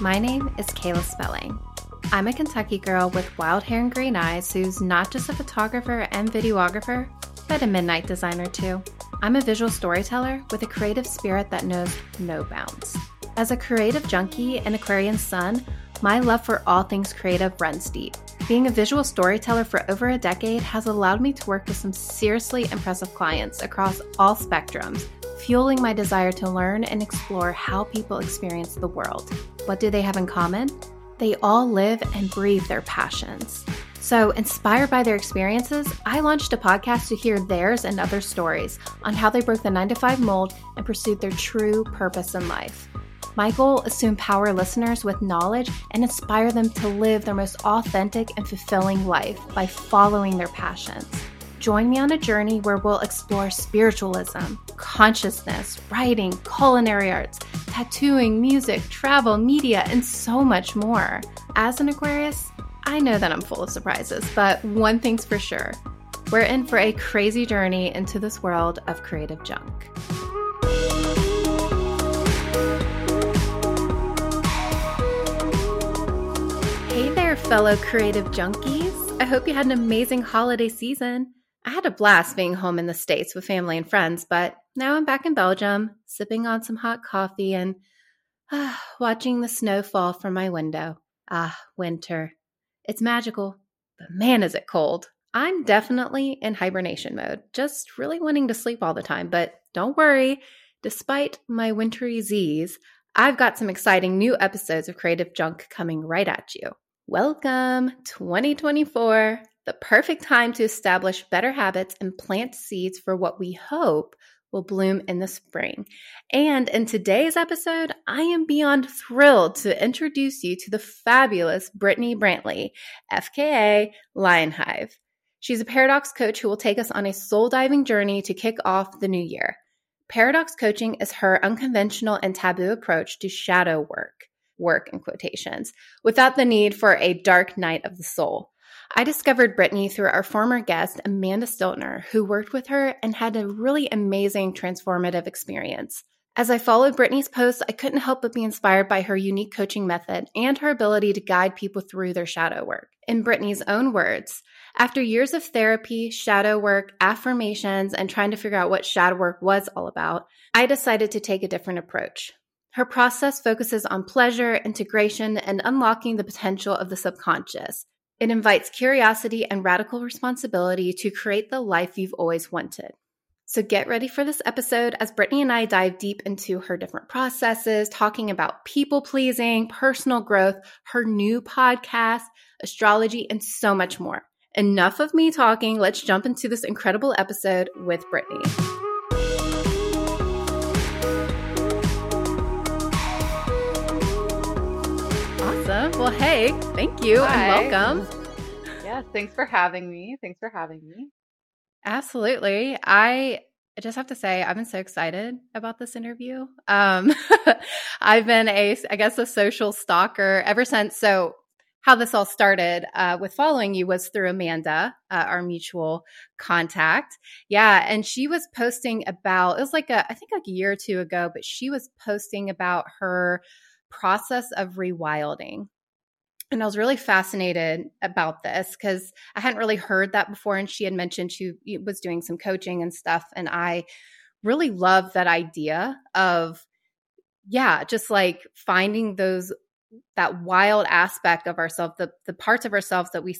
My name is Kayla Spelling. I'm a Kentucky girl with wild hair and green eyes who's not just a photographer and videographer, but a midnight designer too. I'm a visual storyteller with a creative spirit that knows no bounds. As a creative junkie and Aquarian sun, my love for all things creative runs deep. Being a visual storyteller for over a decade has allowed me to work with some seriously impressive clients across all spectrums, fueling my desire to learn and explore how people experience the world. What do they have in common? They all live and breathe their passions. So, inspired by their experiences, I launched a podcast to hear theirs and other stories on how they broke the 9 to 5 mold and pursued their true purpose in life. My goal is to empower listeners with knowledge and inspire them to live their most authentic and fulfilling life by following their passions. Join me on a journey where we'll explore spiritualism, consciousness, writing, culinary arts, tattooing, music, travel, media, and so much more. As an Aquarius, I know that I'm full of surprises, but one thing's for sure we're in for a crazy journey into this world of creative junk. Hey there, fellow creative junkies. I hope you had an amazing holiday season. I had a blast being home in the States with family and friends, but now I'm back in Belgium, sipping on some hot coffee and uh, watching the snow fall from my window. Ah, winter. It's magical, but man, is it cold. I'm definitely in hibernation mode, just really wanting to sleep all the time. But don't worry, despite my wintry Z's, I've got some exciting new episodes of Creative Junk coming right at you. Welcome, 2024, the perfect time to establish better habits and plant seeds for what we hope will bloom in the spring. And in today's episode, I am beyond thrilled to introduce you to the fabulous Brittany Brantley, FKA Lionhive. She's a paradox coach who will take us on a soul diving journey to kick off the new year. Paradox coaching is her unconventional and taboo approach to shadow work, work in quotations, without the need for a dark night of the soul. I discovered Brittany through our former guest, Amanda Stiltner, who worked with her and had a really amazing transformative experience. As I followed Brittany's posts, I couldn't help but be inspired by her unique coaching method and her ability to guide people through their shadow work. In Brittany's own words, after years of therapy, shadow work, affirmations, and trying to figure out what shadow work was all about, I decided to take a different approach. Her process focuses on pleasure, integration, and unlocking the potential of the subconscious. It invites curiosity and radical responsibility to create the life you've always wanted. So get ready for this episode as Brittany and I dive deep into her different processes, talking about people pleasing, personal growth, her new podcast, astrology, and so much more. Enough of me talking. Let's jump into this incredible episode with Brittany. Hey, thank you Hi. and welcome. Yes, thanks for having me. Thanks for having me. Absolutely. I I just have to say I've been so excited about this interview. Um I've been a I guess a social stalker ever since so how this all started uh, with following you was through Amanda, uh, our mutual contact. Yeah, and she was posting about it was like a I think like a year or two ago, but she was posting about her process of rewilding. And I was really fascinated about this because I hadn't really heard that before. And she had mentioned she was doing some coaching and stuff. And I really love that idea of, yeah, just like finding those, that wild aspect of ourselves, the, the parts of ourselves that we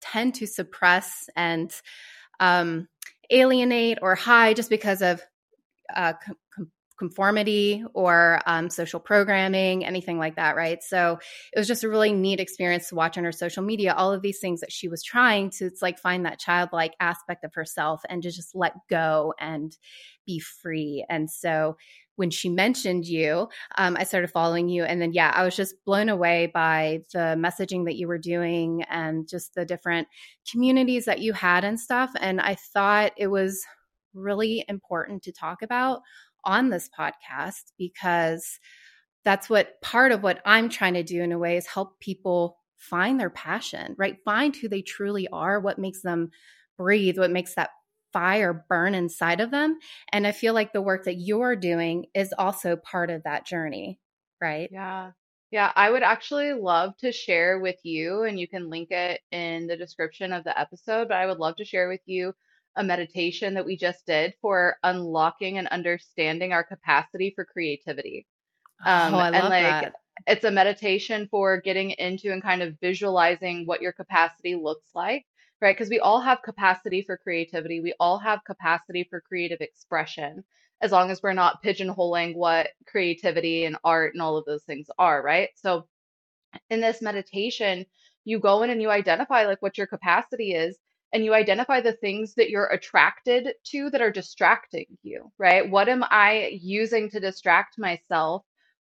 tend to suppress and um, alienate or hide just because of uh, com- conformity or um, social programming, anything like that, right? So it was just a really neat experience to watch on her social media all of these things that she was trying to it's like find that childlike aspect of herself and to just let go and be free. And so when she mentioned you, um, I started following you. And then, yeah, I was just blown away by the messaging that you were doing and just the different communities that you had and stuff. And I thought it was really important to talk about on this podcast because that's what part of what I'm trying to do in a way is help people find their passion, right? Find who they truly are, what makes them breathe, what makes that fire burn inside of them. And I feel like the work that you're doing is also part of that journey, right? Yeah. Yeah, I would actually love to share with you, and you can link it in the description of the episode, but I would love to share with you a meditation that we just did for unlocking and understanding our capacity for creativity. Oh, Um, I and love like that. it's a meditation for getting into and kind of visualizing what your capacity looks like, right? Because we all have capacity for creativity. We all have capacity for creative expression, as long as we're not pigeonholing what creativity and art and all of those things are, right? So in this meditation, you go in and you identify like what your capacity is and you identify the things that you're attracted to that are distracting you, right? What am I using to distract myself?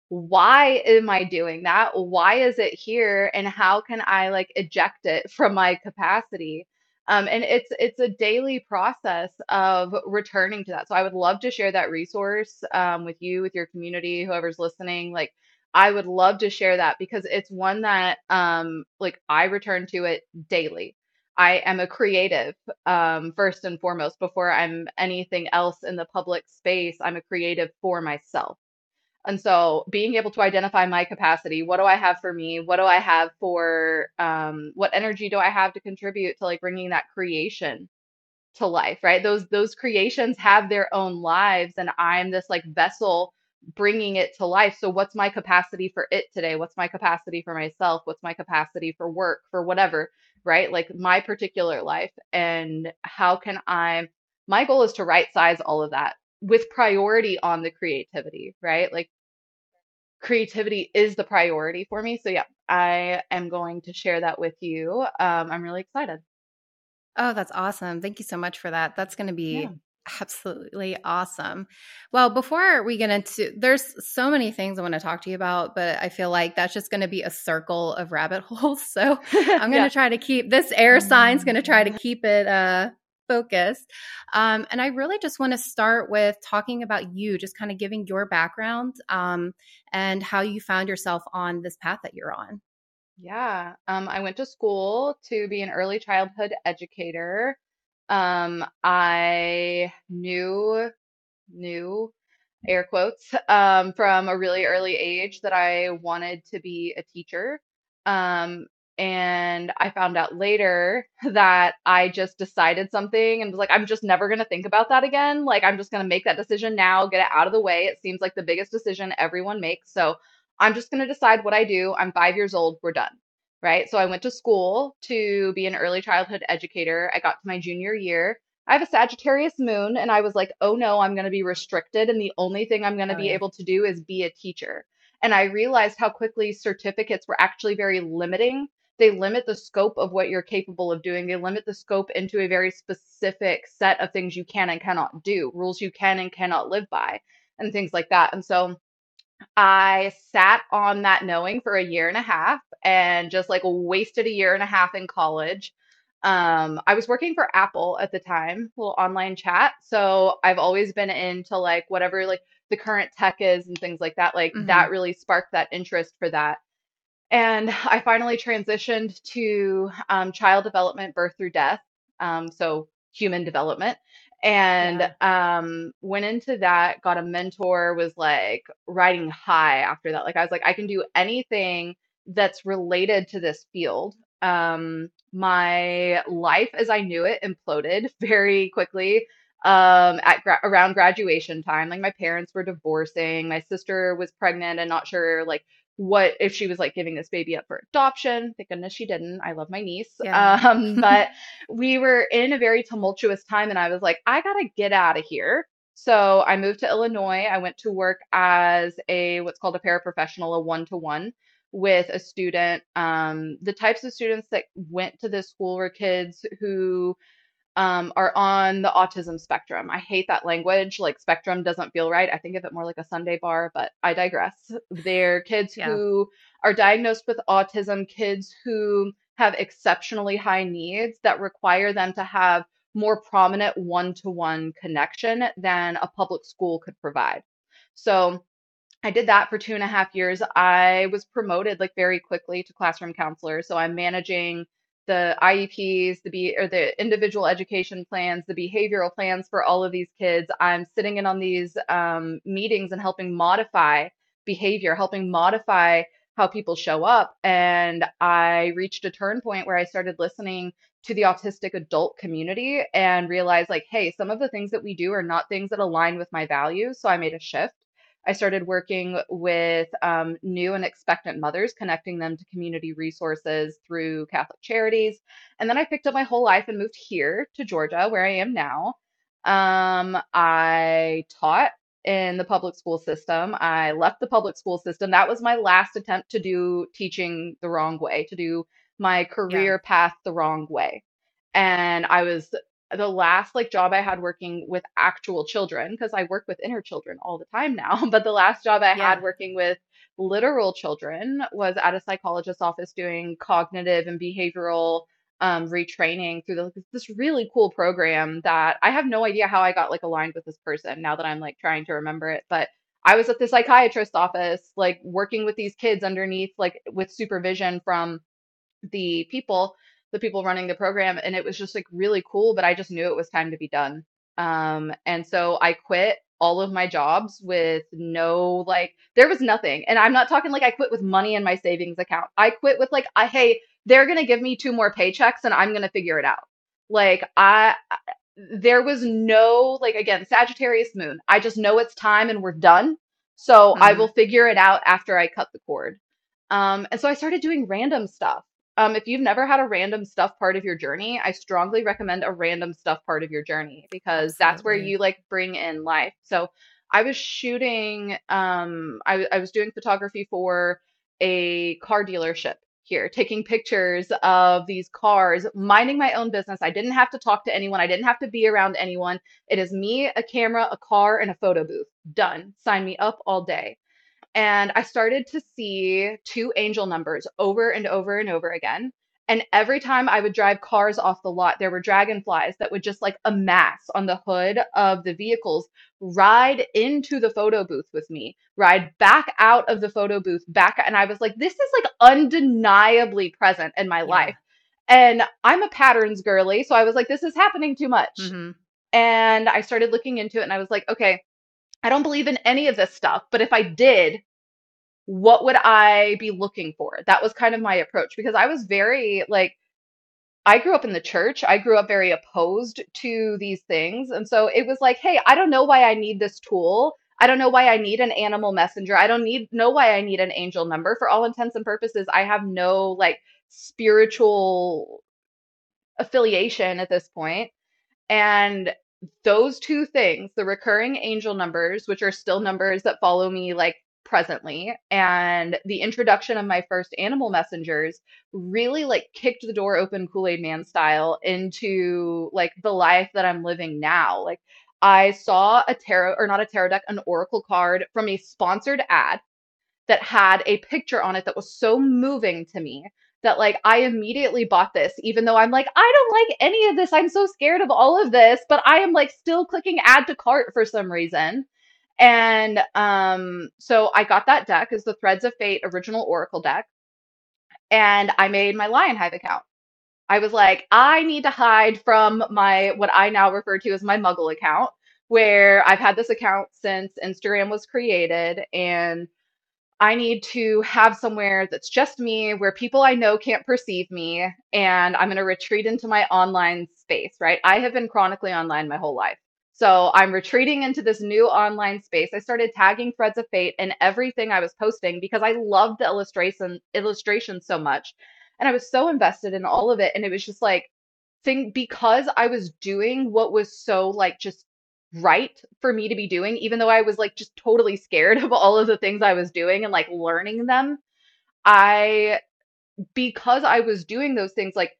Why am I doing that? Why is it here? And how can I like eject it from my capacity? Um, and it's it's a daily process of returning to that. So I would love to share that resource um, with you, with your community, whoever's listening. Like I would love to share that because it's one that um like I return to it daily. I am a creative um first and foremost before I'm anything else in the public space. I'm a creative for myself. And so being able to identify my capacity, what do I have for me? What do I have for um what energy do I have to contribute to like bringing that creation to life, right? Those those creations have their own lives and I'm this like vessel bringing it to life. So what's my capacity for it today? What's my capacity for myself? What's my capacity for work, for whatever, right? Like my particular life and how can I my goal is to right size all of that with priority on the creativity, right? Like creativity is the priority for me. So yeah, I am going to share that with you. Um, I'm really excited. Oh, that's awesome. Thank you so much for that. That's going to Yeah. Absolutely awesome. Well, before we get into there's so many things I want to talk to you about, but I feel like that's just going to be a circle of rabbit holes. So, I'm going Yeah. to try to keep this air sign's going to try to keep it uh focused. Um, and I really just want to start with talking about you, just kind of giving your background um, and how you found yourself on this path that you're on. Yeah, um, I went to school to be an early childhood educator. Um, I knew, knew, air quotes, um, from a really early age that I wanted to be a teacher. Um, and I found out later that I just decided something and was like, I'm just never going to think about that again. Like, I'm just going to make that decision now, get it out of the way. It seems like the biggest decision everyone makes. So I'm just going to decide what I do. I'm five years old. We're done. Right. So I went to school to be an early childhood educator. I got to my junior year. I have a Sagittarius moon, and I was like, oh no, I'm going to be restricted. And the only thing I'm going to Oh be yeah. able to do is be a teacher. And I realized how quickly certificates were actually very limiting. They limit the scope of what you're capable of doing. They limit the scope into a very specific set of things you can and cannot do, rules you can and cannot live by, and things like that. And so I sat on that knowing for a year and a half and just like wasted a year and a half in college. Um, I was working for Apple at the time, little online chat. So I've always been into like whatever like the current tech is and things like that. Like hmm that really sparked that interest for that. And I finally transitioned to um, child development, birth through death. Um, so human development. And Yeah. um, went into that, got a mentor, was like riding high after that. Like I was like, I can do anything that's related to this field. Um, my life as I knew it imploded very quickly um, at gra- around graduation time. Like my parents were divorcing, my sister was pregnant and not sure like what if she was like giving this baby up for adoption. Thank goodness she didn't. I love my niece. Yeah. Um, but we were in a very tumultuous time, and I was like, I gotta get out of here. So I moved to Illinois. I went to work as a what's called a paraprofessional, a one-to-one with a student. Um, the types of students that went to this school were kids who um, are on the autism spectrum. I hate that language. Like, spectrum doesn't feel right. I think of it more like a Sunday bar, but I digress. They're kids yeah. who are diagnosed with autism, kids who have exceptionally high needs that require them to have more prominent one to one connection than a public school could provide. So, I did that for two and a half years. I was promoted like very quickly to classroom counselor. So I'm managing the IEPs, the be or the individual education plans, the behavioral plans for all of these kids. I'm sitting in on these um, meetings and helping modify behavior, helping modify how people show up. And I reached a turn point where I started listening to the autistic adult community and realized, like, hey, some of the things that we do are not things that align with my values. So I made a shift. I started working with um, new and expectant mothers, connecting them to community resources through Catholic Charities. And then I picked up my whole life and moved here to Georgia, where I am now. Um, I taught in the public school system. I left the public school system. That was my last attempt to do teaching the wrong way, to do my Yeah. career path the wrong way. And I was the last like job I had working with actual children because I work with inner children all the time now, but the last job I had working with literal children was at a psychologist's office doing cognitive and behavioral um, retraining through the, this really cool program that I have no idea how I got like aligned with this person now that I'm like trying to remember it. But I was at the psychiatrist's office, like working with these kids underneath, like with supervision from the people, the people running the program, and it was just like really cool, but I just knew it was time to be done. Um, and so I quit all of my jobs with no like there was nothing. And I'm not talking like I quit with money in my savings account. I quit with like I hey, they're going to give me two more paychecks and I'm going to figure it out. Like I there was no like again Sagittarius moon. I just know it's time and we're done. So I will figure it out after I cut the cord. Um, and so I started doing random stuff. Um, if you've never had a random stuff part of your journey, I strongly recommend a random stuff part of your journey because that's where you like bring in life. So I was shooting, um, I, I was doing photography for a car dealership here, taking pictures of these cars, minding my own business. I didn't have to talk to anyone. I didn't have to be around anyone. It is me, a camera, a car, and a photo booth. Done. Sign me up all day. And I started to see two angel numbers over and over and over again. And every time I would drive cars off the lot, there were dragonflies that would just like amass on the hood of the vehicles, ride into the photo booth with me, ride back out of the photo booth, back. And I was like, this is like undeniably present in my life. And I'm a patterns girly. So I was like, this is happening too much. hmm And I started looking into it and I was like, okay, I don't believe in any of this stuff. But if I did, what would I be looking for? That was kind of my approach because I was very like I grew up in the church. I grew up very opposed to these things. And so it was like, hey, I don't know why I need this tool. I don't know why I need an animal messenger. I don't need know why I need an angel number. For all intents and purposes, I have no like spiritual affiliation at this point. And those two things, the recurring angel numbers, which are still numbers that follow me like presently, and the introduction of my first animal messengers really like kicked the door open Kool-Aid Man style into like the life that I'm living now. Like I saw a tarot or not a tarot deck, an oracle card from a sponsored ad that had a picture on it that was so moving to me that like I immediately bought this even though I'm like I don't like any of this. I'm so scared of all of this, but I am like still clicking add to cart for some reason. And um so I got that deck as the Threads of Fate original Oracle deck and I made my Lionhive account. I was like I need to hide from my what I now refer to as my muggle account where I've had this account since Instagram was created and I need to have somewhere that's just me, where people I know can't perceive me, and I'm going to retreat into my online space, right? I have been chronically online my whole life. So I'm retreating into this new online space. I started tagging Threads of Fate and everything I was posting because I loved the illustration illustration so much. And I was so invested in all of it. And it was just like thing because I was doing what was so like just right for me to be doing, even though I was like just totally scared of all of the things I was doing and like learning them. I, because I was doing those things, like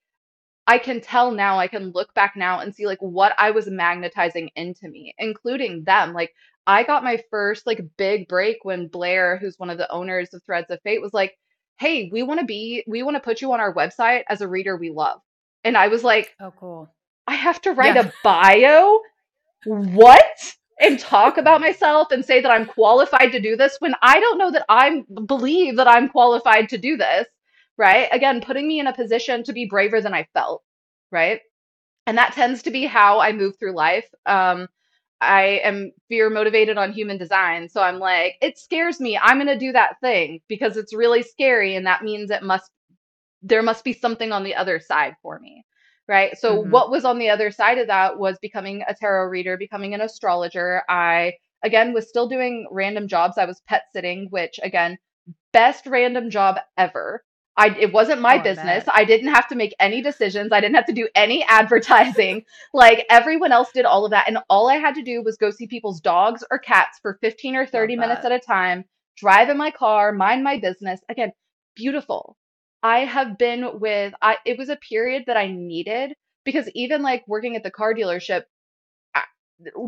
I can tell now, I can look back now and see like what I was magnetizing into me, including them. Like I got my first like big break when Blair, who's one of the owners of Threads of Fate, was like, Hey, we want to be, we want to put you on our website as a reader we love. And I was like, Oh, cool. I have to write Yeah. a bio what? And talk about myself and say that I'm qualified to do this when I don't know that I believe that I'm qualified to do this, right? Again, putting me in a position to be braver than I felt, right? And that tends to be how I move through life. Um, I am fear motivated on human design. So I'm like, it scares me. I'm going to do that thing because it's really scary. And that means it must, there must be something on the other side for me. Right. So Mhm. what was on the other side of that was becoming a tarot reader, becoming an astrologer. I, again, was still doing random jobs. I was pet sitting, which again, best random job ever. I it wasn't my Oh, business. bet. I didn't have to make any decisions. I didn't have to do any advertising. Like everyone else did all of that and all I had to do was go see people's dogs or cats for 15 or 30 Love minutes at a time, drive in my car, mind my business. Again, beautiful. I have been with I it was a period that I needed because even like working at the car dealership I,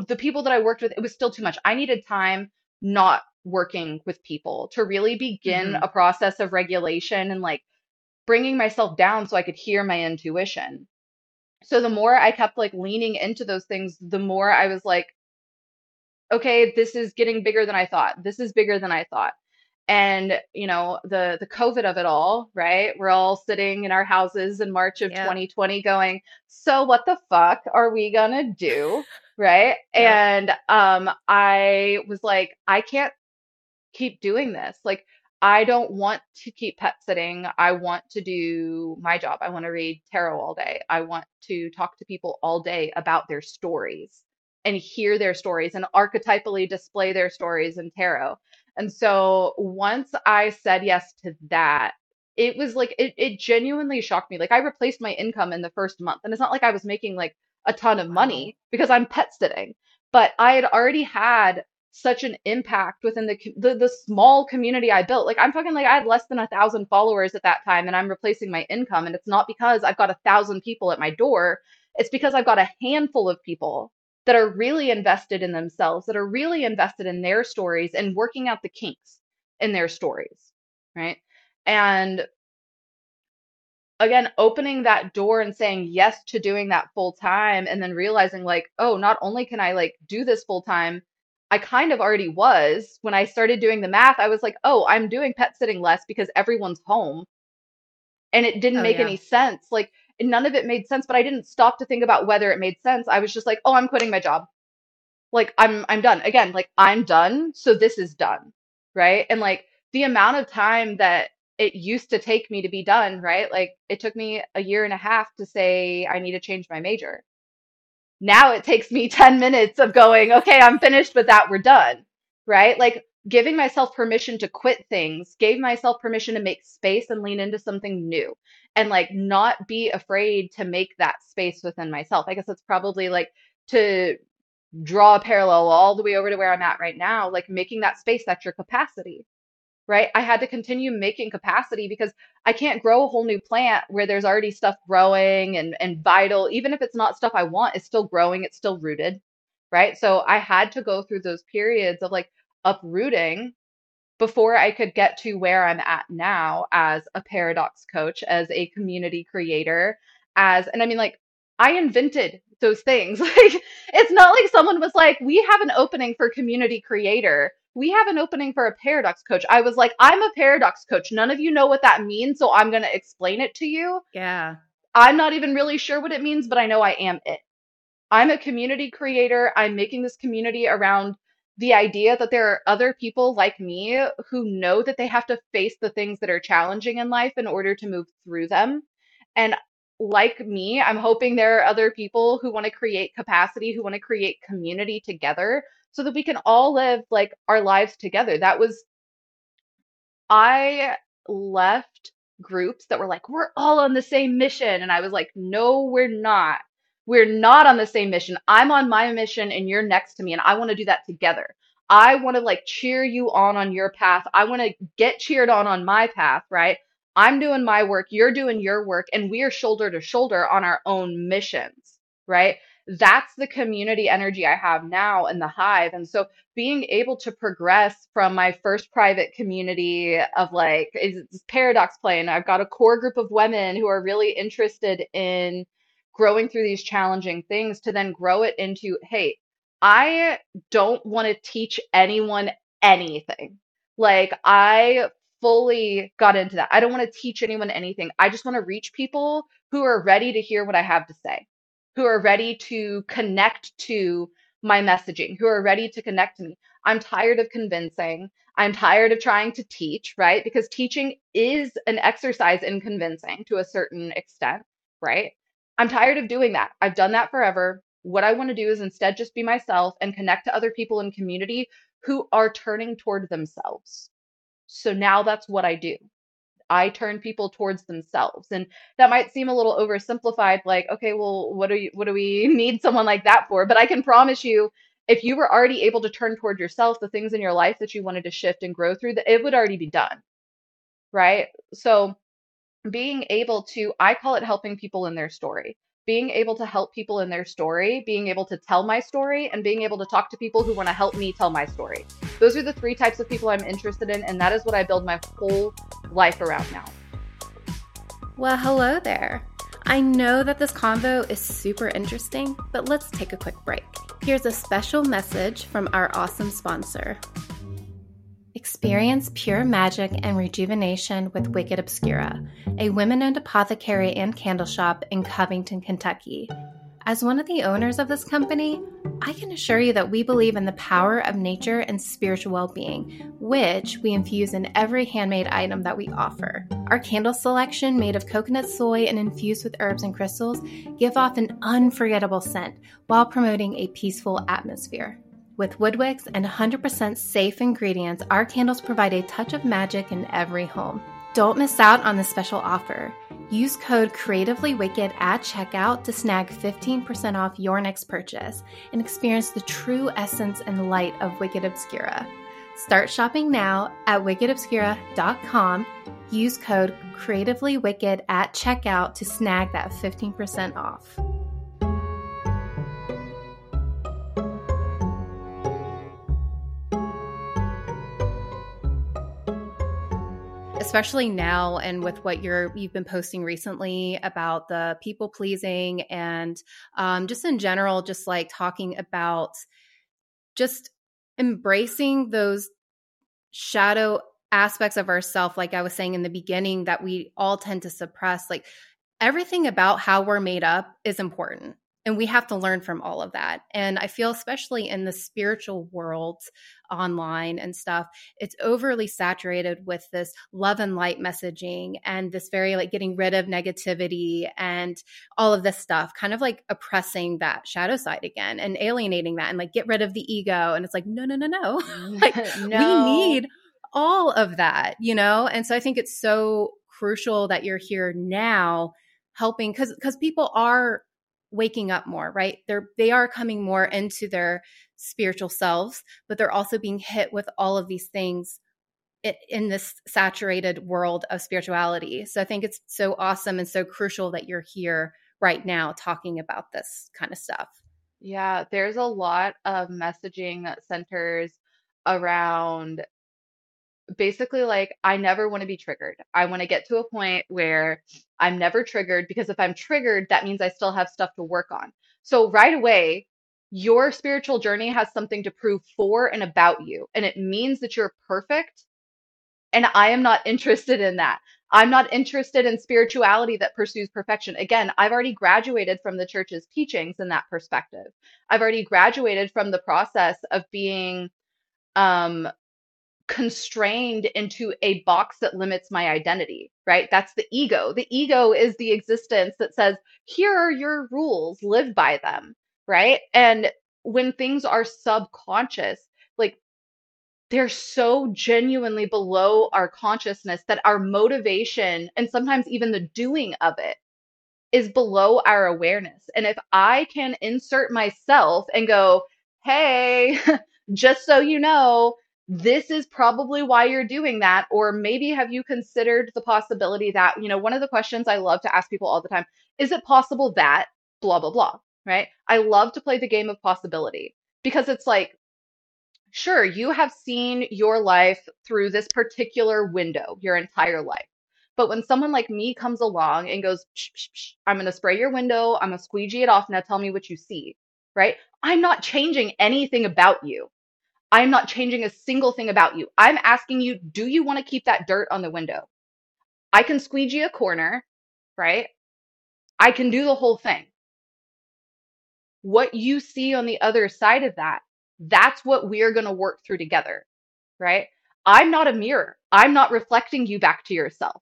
the people that I worked with, it was still too much. I needed time not working with people to really begin Mhm. a process of regulation and like bringing myself down so I could hear my intuition. So the more I kept like leaning into those things, the more I was like, okay, this is getting bigger than I thought. This is bigger than I thought. And, you know, the the COVID of it all, right? We're all sitting in our houses in March of Yep. 2020 going, so what the fuck are we gonna do? Right? Yep. And um I was like, I can't keep doing this. Like, I don't want to keep pet sitting. I want to do my job. I want to read tarot all day. I want to talk to people all day about their stories and hear their stories and archetypally display their stories in tarot. And so once I said yes to that, it was like it, it genuinely shocked me. Like I replaced my income in the first month. And it's not like I was making like a ton of money because I'm pet sitting, but I had already had such an impact within the, the the small community I built. Like I'm talking like I had less than a thousand followers at that time, and I'm replacing my income. And it's not because I've got a thousand people at my door. It's because I've got a handful of people that are really invested in themselves, that are really invested in their stories and working out the kinks in their stories, right? And again, opening that door and saying yes to doing that full time and then realizing like, oh, not only can I like do this full time, I kind of already was. When I started doing the math, I was like, oh, I'm doing pet sitting less because everyone's home. And it didn't Oh, make yeah. any sense. Like none of it made sense, but I didn't stop to think about whether it made sense. I was just like, oh, I'm quitting my job. Like I'm I'm done. Again, like I'm done, so this is done. Right? And like the amount of time that it used to take me to be done, right? Like it took me a year and a half to say I need to change my major. Now it takes me 10 minutes of going, okay, I'm finished with that, we're done. Right? Like giving myself permission to quit things, gave myself permission to make space and lean into something new and like not be afraid to make that space within myself. I guess that's probably like to draw a parallel all the way over to where I'm at right now, like making that space, that's your capacity right? I had to continue making capacity because I can't grow a whole new plant where there's already stuff growing and, and vital. Even if it's not stuff I want, it's still growing, it's still rooted, right? So I had to go through those periods of like uprooting before I could get to where I'm at now as a paradox coach, as a community creator, as, and I mean, like, I invented those things. Like, it's not like someone was like, we have an opening for community creator. We have an opening for a paradox coach. I was like, I'm a paradox coach. None of you know what that means, so I'm going to explain it to you. Yeah. I'm not even really sure what it means, but I know I am it. I'm a community creator. I'm making this community around the idea that there are other people like me who know that they have to face the things that are challenging in life in order to move through them. And like me, I'm hoping there are other people who want to create capacity, who want to create community together so that we can all live like our lives together. That was I left groups that were like, we're all on the same mission. And I was like, no, we're not. We're not on the same mission. I'm on my mission and you're next to me. And I want to do that together. I want to like cheer you on on your path. I want to get cheered on on my path, right? I'm doing my work. You're doing your work. And we are shoulder to shoulder on our own missions, right? That's the community energy I have now in the hive. And so being able to progress from my first private community of like is paradox playing i've got a core group of women who are really interested in growing through these challenging things to then grow it into hey i don't want to teach anyone anything like i fully got into that i don't want to teach anyone anything i just want to reach people who are ready to hear what i have to say who are ready to connect to my messaging, who are ready to connect to me. I'm tired of convincing. I'm tired of trying to teach, right? Because teaching is an exercise in convincing to a certain extent, right? I'm tired of doing that. I've done that forever. What I want to do is instead just be myself and connect to other people in community who are turning toward themselves. So now that's what I do. I turn people towards themselves. And that might seem a little oversimplified, like, okay, well, what do you what do we need someone like that for? But I can promise you, if you were already able to turn toward yourself, the things in your life that you wanted to shift and grow through, that it would already be done. Right. So being able to, I call it helping people in their story. Being able to help people in their story, being able to tell my story, and being able to talk to people who want to help me tell my story. Those are the three types of people I'm interested in, and that is what I build my whole life around now. Well, hello there. I know that this convo is super interesting, but let's take a quick break. Here's a special message from our awesome sponsor. Experience pure magic and rejuvenation with Wicked Obscura, a women owned apothecary and candle shop in Covington, Kentucky. As one of the owners of this company, I can assure you that we believe in the power of nature and spiritual well being, which we infuse in every handmade item that we offer. Our candle selection, made of coconut soy and infused with herbs and crystals, give off an unforgettable scent while promoting a peaceful atmosphere. With Woodwicks and 100% safe ingredients, our candles provide a touch of magic in every home. Don't miss out on this special offer. Use code CreativelyWicked at checkout to snag 15% off your next purchase and experience the true essence and light of Wicked Obscura. Start shopping now at wickedobscura.com. Use code CreativelyWicked at checkout to snag that 15% off. Especially now and with what you're you've been posting recently about the people pleasing and um, just in general just like talking about just embracing those shadow aspects of ourself like i was saying in the beginning that we all tend to suppress like everything about how we're made up is important and we have to learn from all of that. And i feel especially in the spiritual world online and stuff it's overly saturated with this love and light messaging and this very like getting rid of negativity and all of this stuff kind of like oppressing that shadow side again and alienating that and like get rid of the ego. And it's like no no no no. Like no. we need all of that you know? And so i think it's so crucial that you're here now helping because because people are waking up more, right? They're they are coming more into their spiritual selves, but they're also being hit with all of these things in this saturated world of spirituality. So I think it's so awesome and so crucial that you're here right now talking about this kind of stuff. Yeah, there's a lot of messaging that centers around basically like I never want to be triggered. I want to get to a point where I'm never triggered because if I'm triggered, that means I still have stuff to work on. So right away, your spiritual journey has something to prove for and about you. And it means that you're perfect. And I am not interested in that. I'm not interested in spirituality that pursues perfection. Again, I've already graduated from the church's teachings in that perspective. I've already graduated from the process of being um, constrained into a box that limits my identity, right? That's the ego. The ego is the existence that says, here are your rules, live by them, right? And when things are subconscious, like they're so genuinely below our consciousness that our motivation and sometimes even the doing of it is below our awareness. And if I can insert myself and go, hey, just so you know, this is probably why you're doing that. Or maybe have you considered the possibility that, you know, one of the questions I love to ask people all the time is it possible that blah, blah, blah, right? I love to play the game of possibility because it's like, sure, you have seen your life through this particular window your entire life. But when someone like me comes along and goes, psh, psh, psh, I'm going to spray your window, I'm going to squeegee it off, now tell me what you see, right? I'm not changing anything about you. I'm not changing a single thing about you. I'm asking you, do you want to keep that dirt on the window? I can squeegee a corner, right? I can do the whole thing. what you see on the other side of that, that's what we're going to work through together, right? I'm not a mirror. I'm not reflecting you back to yourself.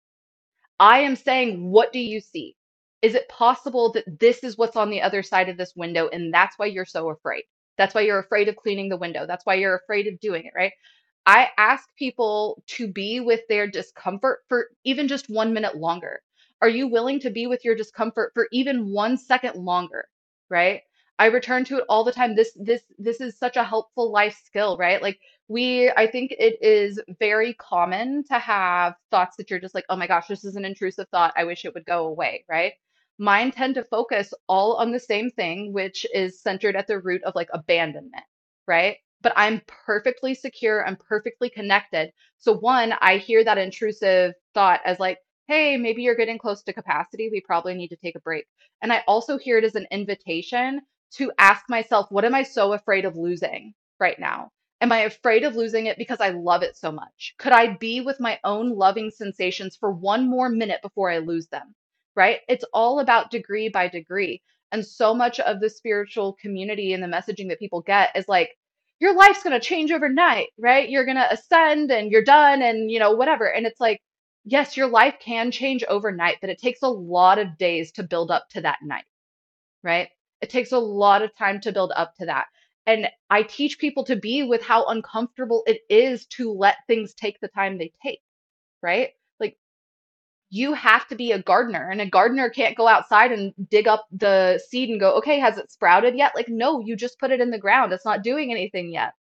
I am saying, what do you see? Is it possible that this is what's on the other side of this window and that's why you're so afraid? That's why you're afraid of cleaning the window. That's why you're afraid of doing it, right? I ask people to be with their discomfort for even just one minute longer. Are you willing to be with your discomfort for even one second longer? Right? I return to it all the time. This this this is such a helpful life skill, right? Like we I think it is very common to have thoughts that you're just like, "Oh my gosh, this is an intrusive thought. I wish it would go away," right? Mine tend to focus all on the same thing, which is centered at the root of like abandonment, right? But I'm perfectly secure, I'm perfectly connected. So one, I hear that intrusive thought as like, "Hey, maybe you're getting close to capacity. We probably need to take a break." And I also hear it as an invitation to ask myself, what am I so afraid of losing right now? Am I afraid of losing it because I love it so much? Could I be with my own loving sensations for one more minute before I lose them? Right? It's all about degree by degree. And so much of the spiritual community and the messaging that people get is like, your life's going to change overnight, right? You're going to ascend and you're done and, you know, whatever. And it's like, yes, your life can change overnight, but it takes a lot of days to build up to that night, right? It takes a lot of time to build up to that. And I teach people to be with how uncomfortable it is to let things take the time they take, right? You have to be a gardener and a gardener can't go outside and dig up the seed and go, okay, has it sprouted yet? Like, no, you just put it in the ground. It's not doing anything yet,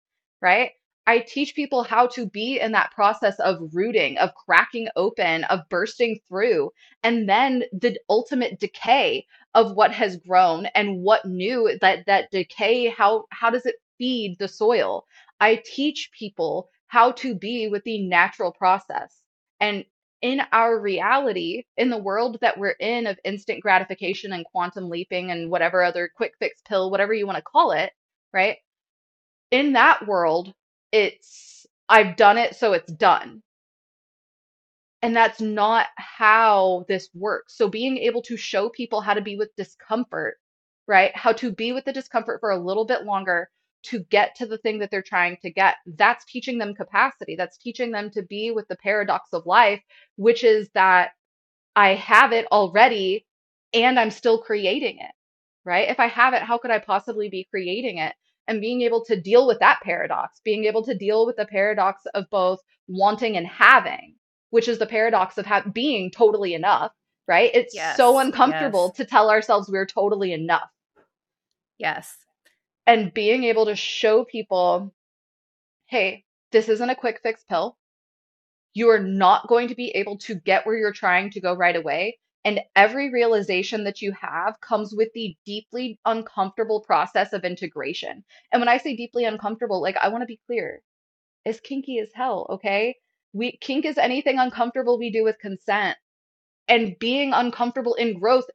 right? I teach people how to be in that process of rooting, of cracking open, of bursting through, and then the ultimate decay of what has grown and what new that that decay how how does it feed the soil? I teach people how to be with the natural process. And in our reality, in the world that we're in of instant gratification and quantum leaping and whatever other quick fix pill, whatever you want to call it, right? In that world, it's I've done it, so it's done. And that's not how this works. So being able to show people how to be with discomfort, right? How to be with the discomfort for a little bit longer to get to the thing that they're trying to get. That's teaching them capacity. That's teaching them to be with the paradox of life, which is that I have it already and I'm still creating it, right? If I have it, how could I possibly be creating it? and being able to deal with that paradox, being able to deal with the paradox of both wanting and having, which is the paradox of ha- being totally enough, right? It's yes, so uncomfortable yes. to tell ourselves we're totally enough. Yes. And being able to show people, hey, this isn't a quick fix pill. You are not going to be able to get where you're trying to go right away. And every realization that you have comes with the deeply uncomfortable process of integration. And when I say deeply uncomfortable, like I want to be clear, it's kinky as hell, okay? We kink is anything uncomfortable we do with consent. And being uncomfortable in growth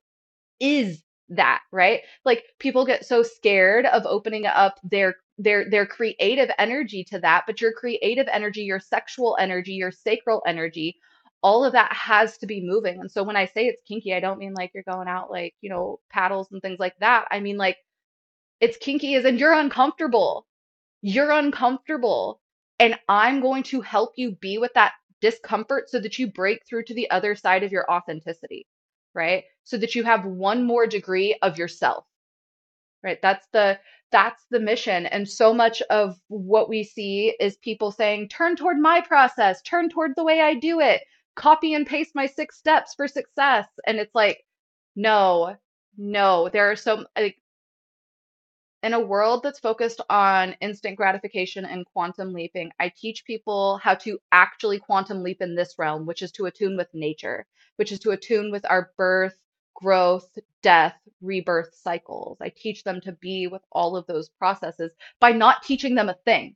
is that, right? Like people get so scared of opening up their their their creative energy to that, but your creative energy, your sexual energy, your sacral energy all of that has to be moving. And so when I say it's kinky, I don't mean like you're going out like, you know, paddles and things like that. I mean like it's kinky as in you're uncomfortable. You're uncomfortable. And I'm going to help you be with that discomfort so that you break through to the other side of your authenticity, right? So that you have one more degree of yourself. Right? That's the that's the mission and so much of what we see is people saying turn toward my process turn toward the way i do it copy and paste my six steps for success. And it's like, no, no, there are so like in a world that's focused on instant gratification and quantum leaping, I teach people how to actually quantum leap in this realm, which is to attune with nature, which is to attune with our birth, growth, death, rebirth cycles. I teach them to be with all of those processes by not teaching them a thing.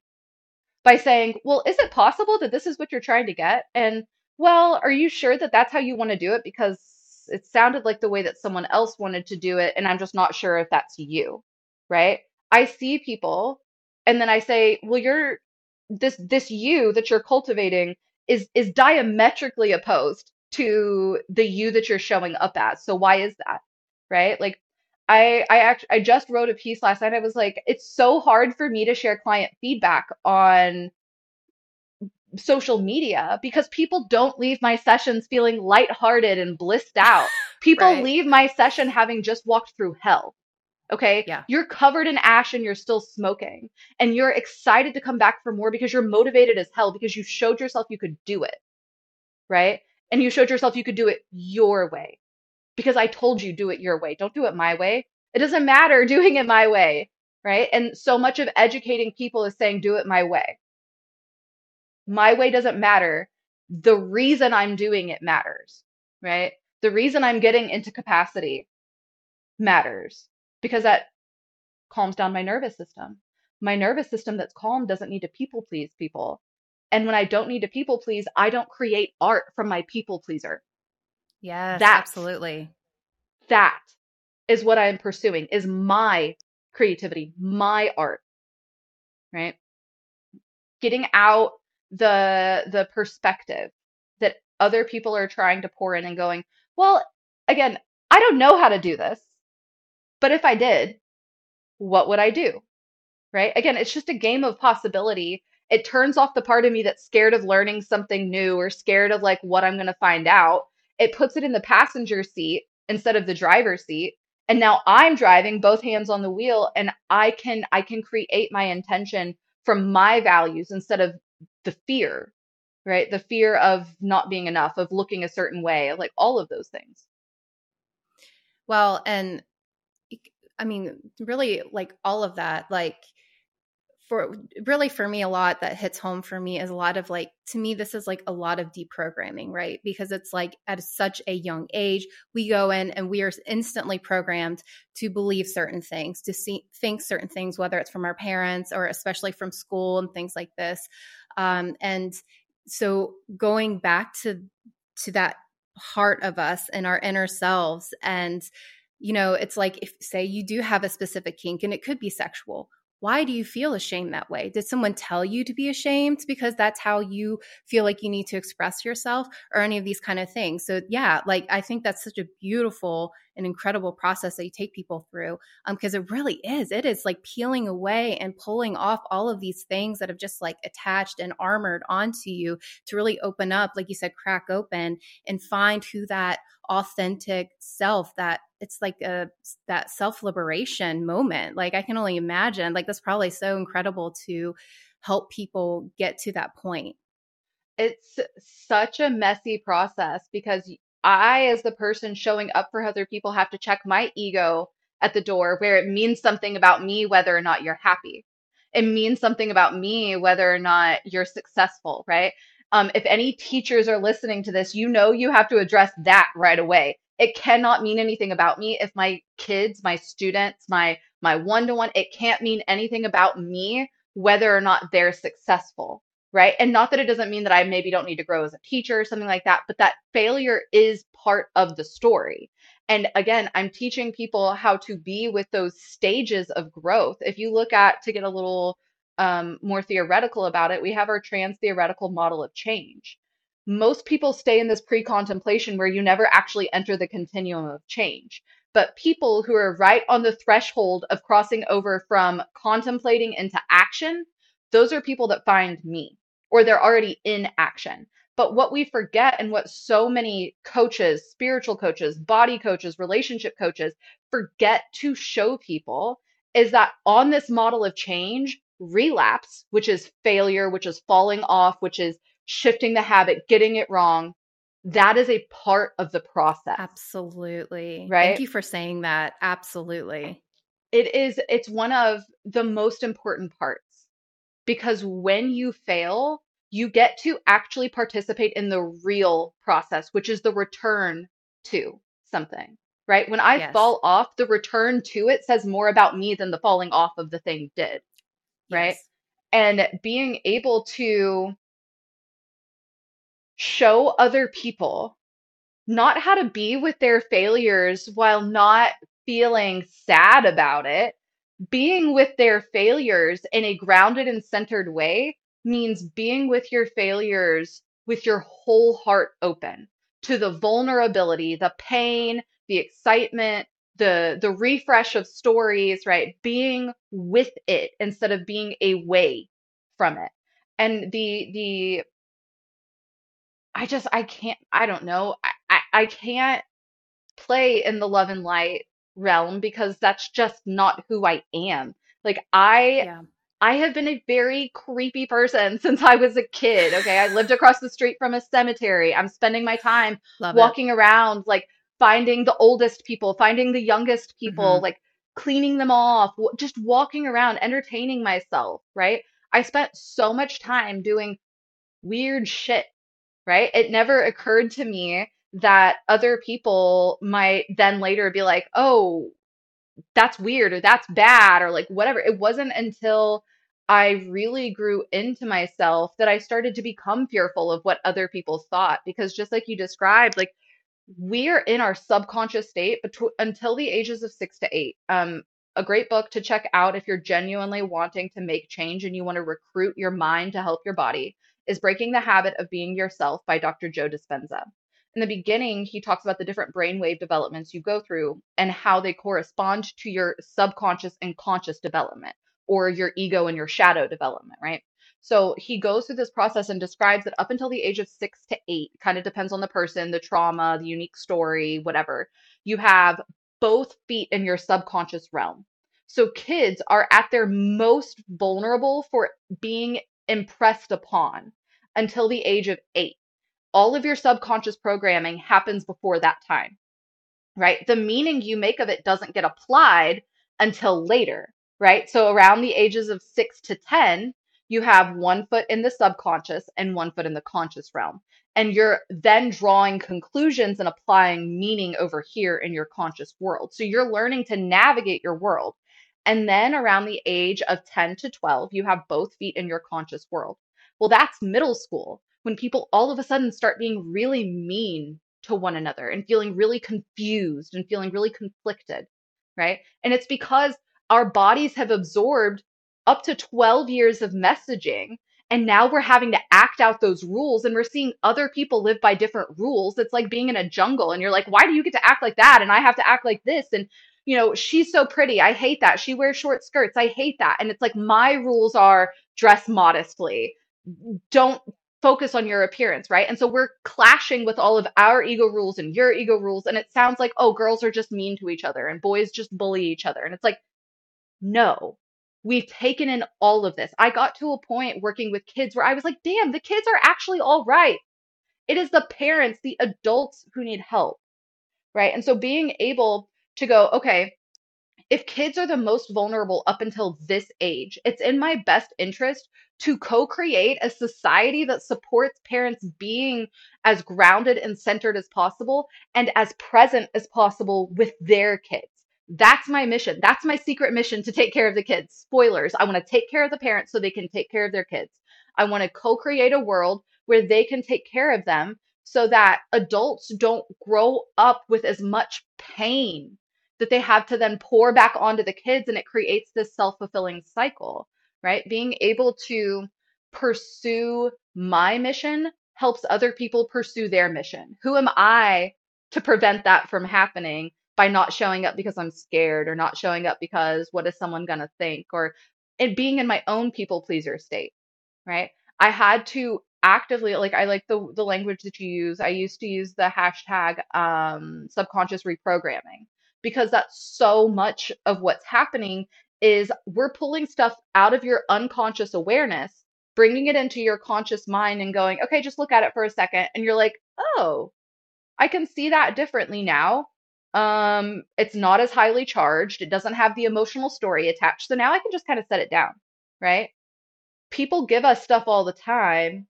By saying, well, is it possible that this is what you're trying to get? And well, are you sure that that's how you want to do it? Because it sounded like the way that someone else wanted to do it, and I'm just not sure if that's you, right? I see people, and then I say, well, you're this this you that you're cultivating is is diametrically opposed to the you that you're showing up as. So why is that? Right? Like I I actually I just wrote a piece last night. I was like, it's so hard for me to share client feedback on social media because people don't leave my sessions feeling lighthearted and blissed out. People Right. leave my session having just walked through hell. Okay. Yeah. You're covered in ash and you're still smoking. And you're excited to come back for more because you're motivated as hell because you showed yourself you could do it. Right. And you showed yourself you could do it your way because I told you do it your way. Don't do it my way. It doesn't matter doing it my way. Right. And so much of educating people is saying do it my way. My way doesn't matter. The reason I'm doing it matters. Right. The reason I'm getting into capacity matters because that calms down my nervous system. My nervous system that's calm doesn't need to people please people. And when I don't need to people please, I don't create art from my people pleaser. Yes, That absolutely. that is what I'm pursuing is my creativity, my art, right? Getting out the the perspective that other people are trying to pour in and going, well, again, I don't know how to do this, but if I did, what would I do? Right? Again, it's just a game of possibility. It turns off the part of me that's scared of learning something new or scared of like what I'm going to find out. It puts it in the passenger seat instead of the driver's seat. And now I'm driving both hands on the wheel and I can I can create my intention from my values instead of the fear, right? The fear of not being enough, of looking a certain way, like all of those things. Well, and I mean, really, like all of that, like for really for me, a lot that hits home for me is a lot of like, to me, this is like a lot of deprogramming, right? Because it's like at such a young age, we go in and we are instantly programmed to believe certain things, to see, think certain things, whether it's from our parents or especially from school and things like this. Um, and so going back to to that part of us and our inner selves and you know it's like if say you do have a specific kink and it could be sexual why do you feel ashamed that way? Did someone tell you to be ashamed because that's how you feel like you need to express yourself or any of these kind of things? So yeah like i think that's such a beautiful and incredible process that you take people through because um, it really is. It is like peeling away and pulling off all of these things that have just like attached and armored onto you to really open up like you said crack open and find who that authentic self that it's like a that self-liberation moment. Like i can only imagine like that's probably so incredible to help people get to that point. It's such a messy process because I, as the person showing up for other people, have to check my ego at the door where it means something about me whether or not you're happy. It means something about me whether or not you're successful, right? Um, if any teachers are listening to this, you know you have to address that right away. It cannot mean anything about me if my kids, my students, my my one-to-one, it can't mean anything about me whether or not they're successful right? And not that it doesn't mean that I maybe don't need to grow as a teacher or something like that, but that failure is part of the story. And again, I'm teaching people how to be with those stages of growth. If you look at, to get a little um, more theoretical about it, we have our trans theoretical model of change. Most people stay in this pre contemplation where you never actually enter the continuum of change. But people who are right on the threshold of crossing over from contemplating into action, those are people that find me or they're already in action. But what we forget and what so many coaches, spiritual coaches, body coaches, relationship coaches forget to show people is that on this model of change, relapse, which is failure, which is falling off, which is shifting the habit, getting it wrong, that is a part of the process. absolutely Right? thank you for saying that absolutely It is, it's one of the most important parts because when you fail, you get to actually participate in the real process, which is the return to something, right? When I yes fall off, the return to it says more about me than the falling off of the thing did, right? yes And being able to show other people not how to be with their failures while not feeling sad about it being with their failures in a grounded and centered way means being with your failures with your whole heart open to the vulnerability, the pain, the excitement, the the refresh of stories, right? Being with it instead of being away from it. And the the I just I can't I don't know. I, I, I can't play in the love and light realm because that's just not who I am. Like I Yeah. I have been a very creepy person since I was a kid. Okay. I lived across the street from a cemetery. I'm spending my time Love it. walking around, like finding the oldest people, finding the youngest people, mm-hmm. like cleaning them off, just walking around, entertaining myself, right? I spent so much time doing weird shit, right? It never occurred to me that other people might then later be like, oh, that's weird or that's bad or like whatever. It wasn't until I really grew into myself that I started to become fearful of what other people thought. Because just like you described, like we're in our subconscious state betw- until the ages of six to eight. Um, a great book to check out if you're genuinely wanting to make change and you want to recruit your mind to help your body is Breaking the Habit of Being Yourself by Dr. Joe Dispenza. In the beginning, he talks about the different brainwave developments you go through and how they correspond to your subconscious and conscious development or your ego and your shadow development, right? So he goes through this process and describes that up until the age of six to eight, kind of depends on the person, the trauma, the unique story, whatever, you have both feet in your subconscious realm. So kids are at their most vulnerable for being impressed upon until the age of eight. All of your subconscious programming happens before that time right? The meaning you make of it doesn't get applied until later, right? So around the ages of six to 10, you have one foot in the subconscious and one foot in the conscious realm. And you're then drawing conclusions and applying meaning over here in your conscious world. So you're learning to navigate your world. And then around the age of 10 to 12, you have both feet in your conscious world. Well, that's middle school when people all of a sudden start being really mean to one another and feeling really confused and feeling really conflicted, right? And it's because our bodies have absorbed up to 12 years of messaging. And now we're having to act out those rules and we're seeing other people live by different rules. It's like being in a jungle and you're like, why do you get to act like that? And I have to act like this. And, you know, she's so pretty. I hate that. She wears short skirts. I hate that. And it's like, my rules are dress modestly. Don't focus on your appearance, right? And so we're clashing with all of our ego rules and your ego rules. And it sounds like, oh, girls are just mean to each other and boys just bully each other. And it's like, no, we've taken in all of this. I got to a point working with kids where I was like, damn, the kids are actually all right. It is the parents, the adults who need help, right? And so being able to go, okay, if kids are the most vulnerable up until this age, it's in my best interest to co create a society that supports parents being as grounded and centered as possible and as present as possible with their kids. That's my mission. That's my secret mission to take care of the kids. Spoilers. I want to take care of the parents so they can take care of their kids. I want to co create a world where they can take care of them so that adults don't grow up with as much pain that they have to then pour back onto the kids and it creates this self-fulfilling cycle right? Being able to pursue my mission helps other people pursue their mission. Who am i to prevent that from happening by not showing up because i'm scared or not showing up because what is someone going to think or it being in my own people pleaser state right? I had to actively like i like the the language that you use. I used to use the hashtag um subconscious reprogramming because that's so much of what's happening is we're pulling stuff out of your unconscious awareness bringing it into your conscious mind and going okay just look at it for a second and you're like oh i can see that differently now. Um it's not as highly charged. It doesn't have the emotional story attached. So now i can just kind of set it down right? People give us stuff all the time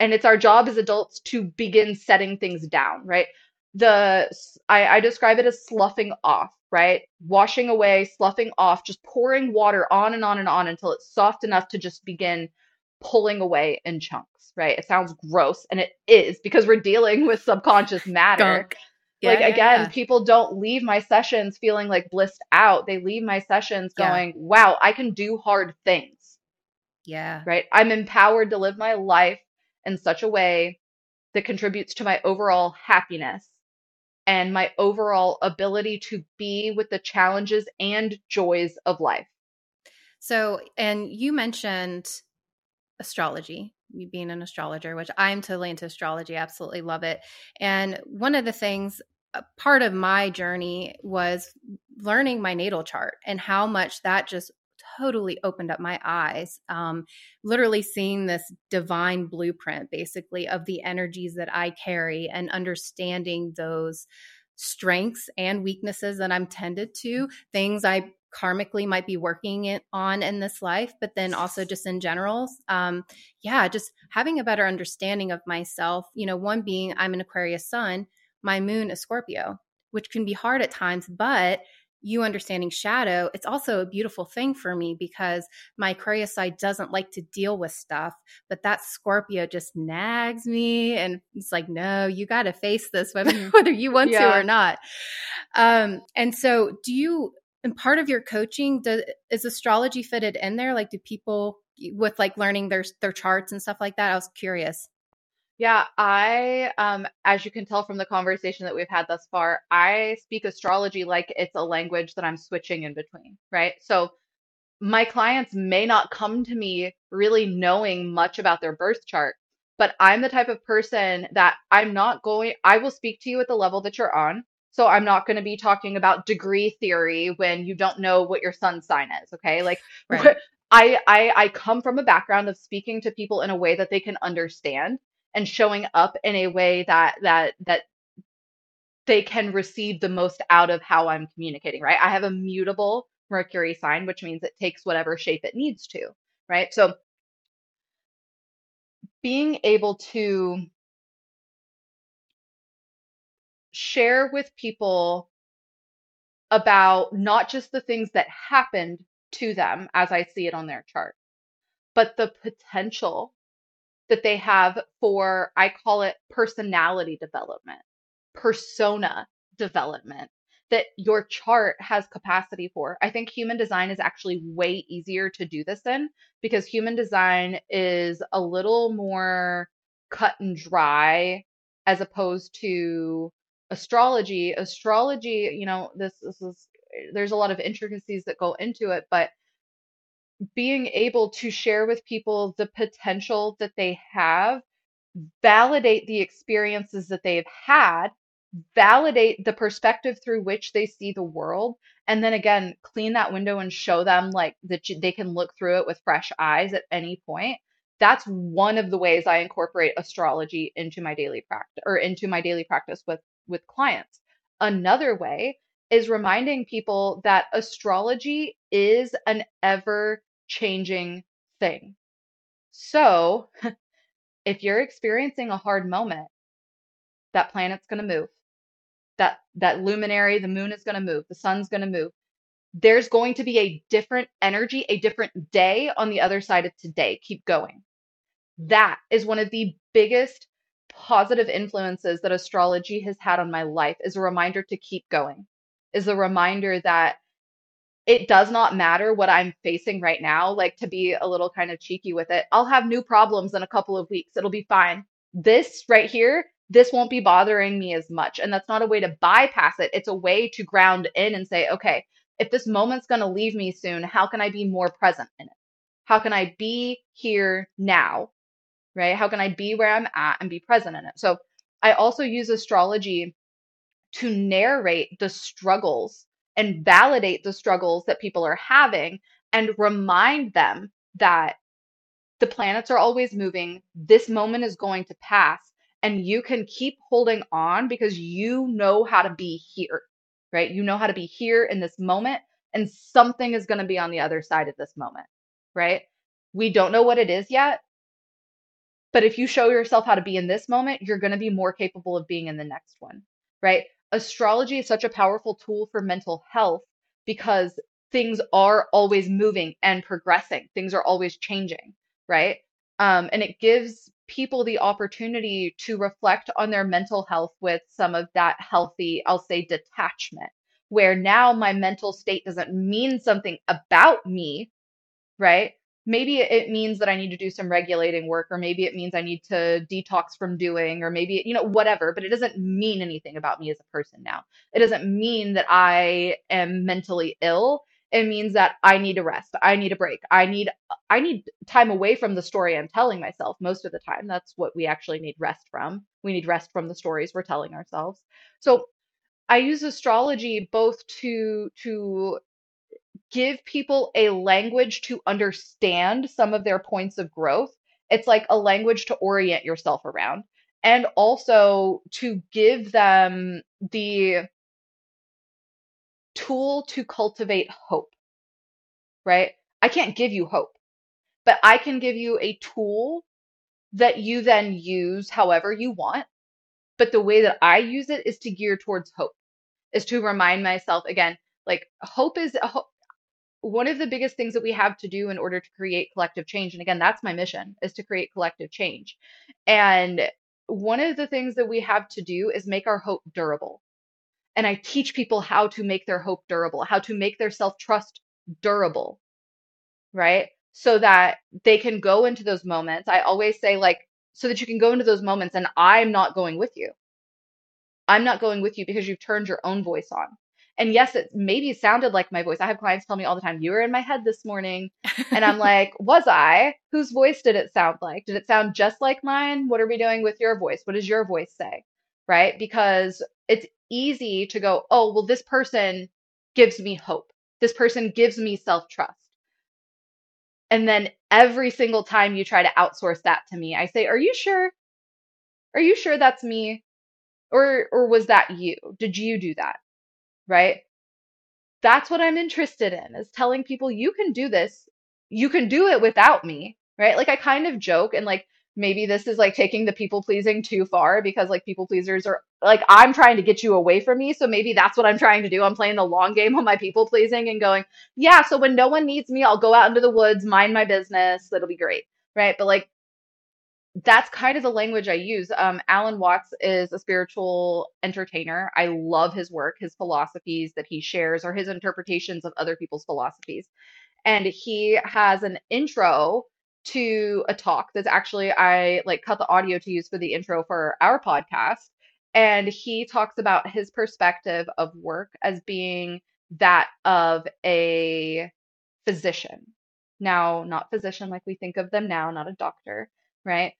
and it's our job as adults to begin setting things down, right? The I, I describe it as sloughing off, right? Washing away, sloughing off, just pouring water on and on and on until it's soft enough to just begin pulling away in chunks, right? It sounds gross, and it is because we're dealing with subconscious matter. Gunk. Like Yeah, yeah, again, yeah. people don't leave my sessions feeling like blissed out. They leave my sessions Yeah. going, wow, I can do hard things Yeah. right? I'm empowered to live my life in such a way that contributes to my overall happiness and my overall ability to be with the challenges and joys of life. So, and you mentioned astrology, you being an astrologer, which I'm totally into astrology, absolutely love it. And one of the things, part of my journey was learning my natal chart and how much that just totally opened up my eyes. Um, literally seeing this divine blueprint, basically, of the energies that I carry and understanding those strengths and weaknesses that I'm tended to, things I karmically might be working it on in this life, but then also just in general. Um, yeah, just having a better understanding of myself. You know, one being I'm an Aquarius sun, my moon is Scorpio, which can be hard at times, but you understanding shadow, it's also a beautiful thing for me because my Aquarius side doesn't like to deal with stuff, but that Scorpio just nags me and it's like, no, you got to face this whether mm-hmm. whether you want yeah. to or not. Um, and so, do you? And part of your coaching, does, is astrology fitted in there? Like, do people with like learning their their charts and stuff like that? I was curious. Yeah, I, um, as you can tell from the conversation that we've had thus far, I speak astrology like it's a language that I'm switching in between, right? So my clients may not come to me really knowing much about their birth chart, but I'm the type of person that I'm not going, I will speak to you at the level that you're on. So I'm not going to be talking about degree theory when you don't know what your sun sign is, okay? Like right. I, I I come from a background of speaking to people in a way that they can understand and showing up in a way that that that they can receive the most out of how I'm communicating, right? I have a mutable Mercury sign, which means it takes whatever shape it needs to, right? So being able to share with people about not just the things that happened to them as I see it on their chart, but the potential that they have for, I call it personality development, persona development that your chart has capacity for. I think human design is actually way easier to do this in because human design is a little more cut and dry as opposed to astrology. Astrology, you know, this, this is there's a lot of intricacies that go into it, but being able to share with people the potential that they have, validate the experiences that they've had, validate the perspective through which they see the world, and then again, clean that window and show them like that they can look through it with fresh eyes at any point. That's one of the ways I incorporate astrology into my daily practice or into my daily practice with with clients. Another way is reminding people that astrology is an ever changing thing. So, if you're experiencing a hard moment, that planet's going to move. That that luminary, the moon is going to move, the sun's going to move. There's going to be a different energy, a different day on the other side of today. Keep going. That is one of the biggest positive influences that astrology has had on my life is a reminder to keep going. Is a reminder that it does not matter what I'm facing right now. Like to be a little kind of cheeky with it, I'll have new problems in a couple of weeks. It'll be fine. This right here, this won't be bothering me as much. And that's not a way to bypass it. It's a way to ground in and say, okay, if this moment's going to leave me soon, how can I be more present in it? How can I be here now? Right? How can I be where I'm at and be present in it? So I also use astrology to narrate the struggles and validate the struggles that people are having and remind them that the planets are always moving. This moment is going to pass and you can keep holding on because you know how to be here, right? You know how to be here in this moment and something is going to be on the other side of this moment, right? We don't know what it is yet. But if you show yourself how to be in this moment, you're going to be more capable of being in the next one, right? Astrology is such a powerful tool for mental health because things are always moving and progressing. Things are always changing, right? Um, and it gives people the opportunity to reflect on their mental health with some of that healthy, I'll say, detachment, where now my mental state doesn't mean something about me, right? Maybe it means that I need to do some regulating work, or maybe it means I need to detox from doing, or maybe, you know, whatever, but it doesn't mean anything about me as a person now. It doesn't mean that I am mentally ill. It means that I need a rest. I need a break. I need I need time away from the story I'm telling myself most of the time. That's what we actually need rest from. We need rest from the stories we're telling ourselves. So I use astrology both to to give people a language to understand some of their points of growth. It's like a language to orient yourself around and also to give them the tool to cultivate hope, right? I can't give you hope, but I can give you a tool that you then use however you want. But the way that I use it is to gear towards hope, is to remind myself again, like hope is one of the biggest things that we have to do in order to create collective change and again that's my mission is to create collective change. And one of the things that we have to do is make our hope durable. And i teach people how to make their hope durable how to make their self trust durable right? So that they can go into those moments. I always say like so that you can go into those moments and i'm not going with you. I'm not going with you because you've turned your own voice on and yes, it maybe sounded like my voice. I have clients tell me all the time, you were in my head this morning. And I'm like, was I? Whose voice did it sound like? Did it sound just like mine? What are we doing with your voice? What does your voice say? Right? Because it's easy to go, oh, well, this person gives me hope. This person gives me self trust. And then every single time you try to outsource that to me, I say, are you sure? Are you sure that's me? Or, or was that you? Did you do that? Right? That's what I'm interested in is telling people you can do this. You can do it without me, right? Like I kind of joke and like maybe this is like taking the people pleasing too far because like people pleasers are like I'm trying to get you away from me. So maybe that's what I'm trying to do. I'm playing the long game on my people pleasing and going, yeah, so when no one needs me, I'll go out into the woods, mind my business. That'll be great. Right. But like that's kind of the language I use. Um, Alan Watts is a spiritual entertainer. I love his work, his philosophies that he shares, or his interpretations of other people's philosophies. And he has an intro to a talk that's actually I like cut the audio to use for the intro for our podcast. And he talks about his perspective of work as being that of a physician. Now, not physician like we think of them now, not a doctor, right?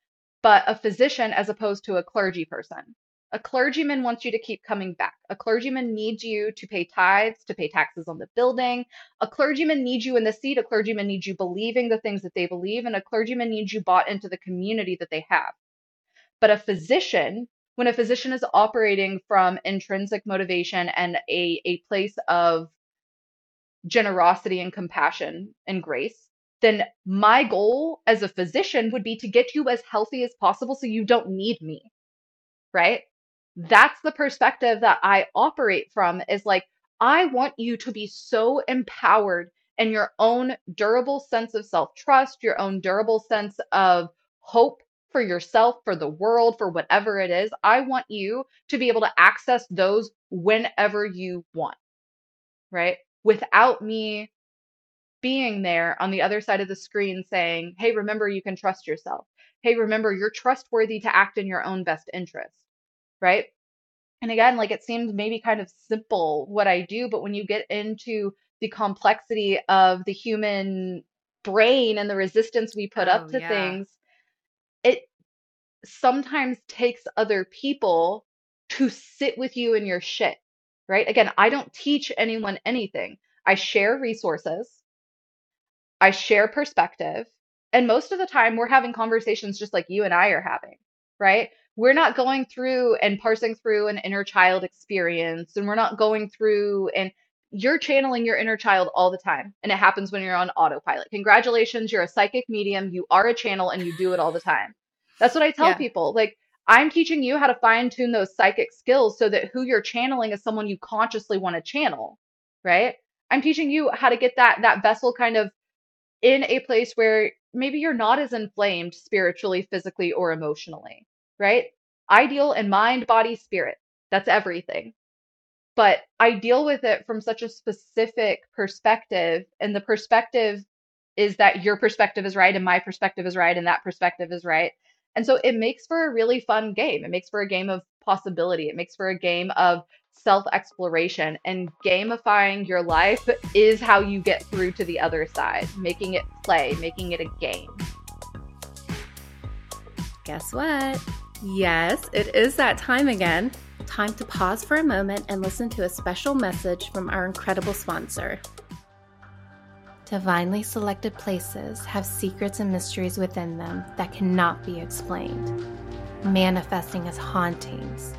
But a physician as opposed to a clergy person. A clergyman wants you to keep coming back. A clergyman needs you to pay tithes, to pay taxes on the building. A clergyman needs you in the seat. A clergyman needs you believing the things that they believe. And a clergyman needs you bought into the community that they have. But a physician, when a physician is operating from intrinsic motivation and a, a place of generosity and compassion and grace, then my goal as a physician would be to get you as healthy as possible so you don't need me. Right? That's the perspective that I operate from is like, I want you to be so empowered in your own durable sense of self trust, your own durable sense of hope for yourself, for the world, for whatever it is. I want you to be able to access those whenever you want, right? Without me being there on the other side of the screen saying, hey, remember, you can trust yourself. Hey, remember, you're trustworthy to act in your own best interest, right? And again, like it seems maybe kind of simple what I do, but when you get into the complexity of the human brain and the resistance we put oh, up to yeah. things, it sometimes takes other people to sit with you in your shit, right? Again, I don't teach anyone anything. I share resources. I share perspective. And most of the time, we're having conversations just like you and I are having, right? We're not going through and parsing through an inner child experience, and we're not going through and you're channeling your inner child all the time. And it happens when you're on autopilot. Congratulations, you're a psychic medium, you are a channel, and you do it all the time. That's what I tell yeah. people. Like, I'm teaching you how to fine tune those psychic skills so that who you're channeling is someone you consciously want to channel, right? I'm teaching you how to get that that vessel kind of in a place where maybe you're not as inflamed spiritually, physically, or emotionally, right? I deal in mind, body, spirit. That's everything. But I deal with it from such a specific perspective, and the perspective is that your perspective is right and my perspective is right and that perspective is right. And so it makes for a really fun game. It makes for a game of possibility. It makes for a game of self exploration. And gamifying your life is how you get through to the other side, making it play, making it a game. Guess what? Yes, it is that time again. Time to pause for a moment and listen to a special message from our incredible sponsor. Divinely selected places have secrets and mysteries within them that cannot be explained, manifesting as hauntings,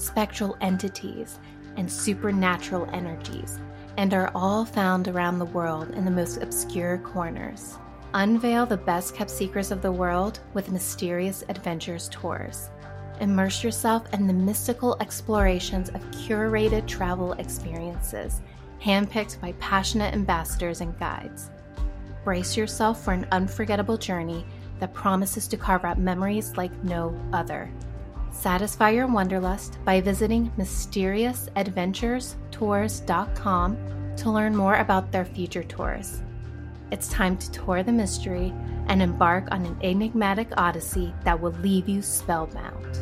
spectral entities, and supernatural energies, and are all found around the world in the most obscure corners. Unveil the best kept secrets of the world with Mysterious Adventures Tours. Immerse yourself in the mystical explorations of curated travel experiences, handpicked by passionate ambassadors and guides. Brace yourself for an unforgettable journey that promises to carve out memories like no other. Satisfy your wanderlust by visiting mysteriousadventurestours.com to learn more about their future tours. It's time to tour the mystery and embark on an enigmatic odyssey that will leave you spellbound.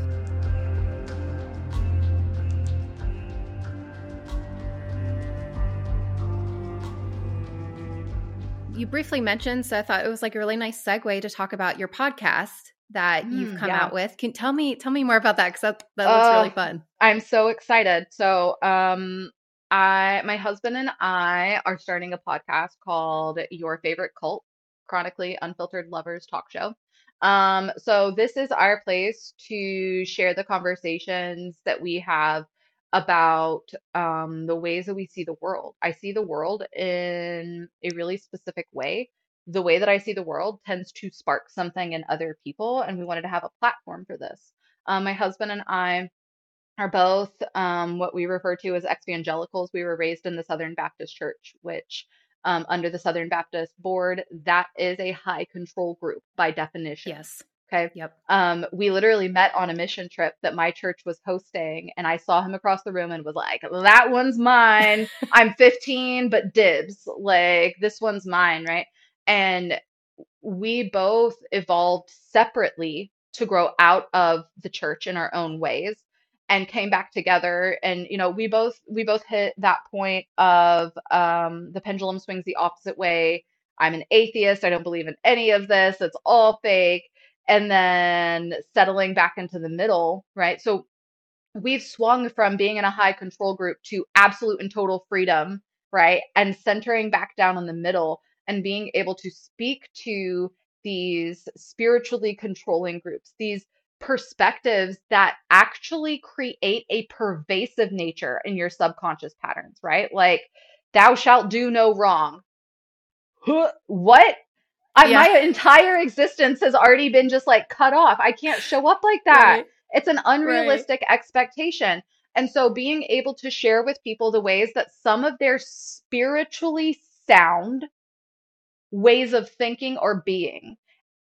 You briefly mentioned, so I thought it was like a really nice segue to talk about your podcast that mm, you've come yeah. out with. Can tell me tell me more about that because that, that looks uh, really fun. I'm so excited. So um I my husband and I are starting a podcast called Your Favorite Cult, Chronically Unfiltered Lovers Talk Show. Um, so this is our place to share the conversations that we have about um, the ways that we see the world. I see the world in a really specific way. The way that I see the world tends to spark something in other people, and we wanted to have a platform for this. Um, my husband and I are both um, what we refer to as evangelicals. We were raised in the Southern Baptist Church, which um, under the Southern Baptist Board, that is a high control group by definition. Yes. Okay. Yep. Um, we literally met on a mission trip that my church was hosting, and I saw him across the room and was like, "That one's mine. I'm 15, but dibs. Like this one's mine, right?" And we both evolved separately to grow out of the church in our own ways and came back together. And you know we both we both hit that point of um the pendulum swings the opposite way. I'm an atheist. I don't believe in any of this. It's all fake. And then settling back into the middle right? So we've swung from being in a high control group to absolute and total freedom right? And centering back down in the middle and being able to speak to these spiritually controlling groups these perspectives that actually create a pervasive nature in your subconscious patterns, right? Like, thou shalt do no wrong. What? I, yeah. My entire existence has already been just like cut off. I can't show up like that. Right. It's an unrealistic right. expectation. And so being able to share with people the ways that some of their spiritually sound ways of thinking or being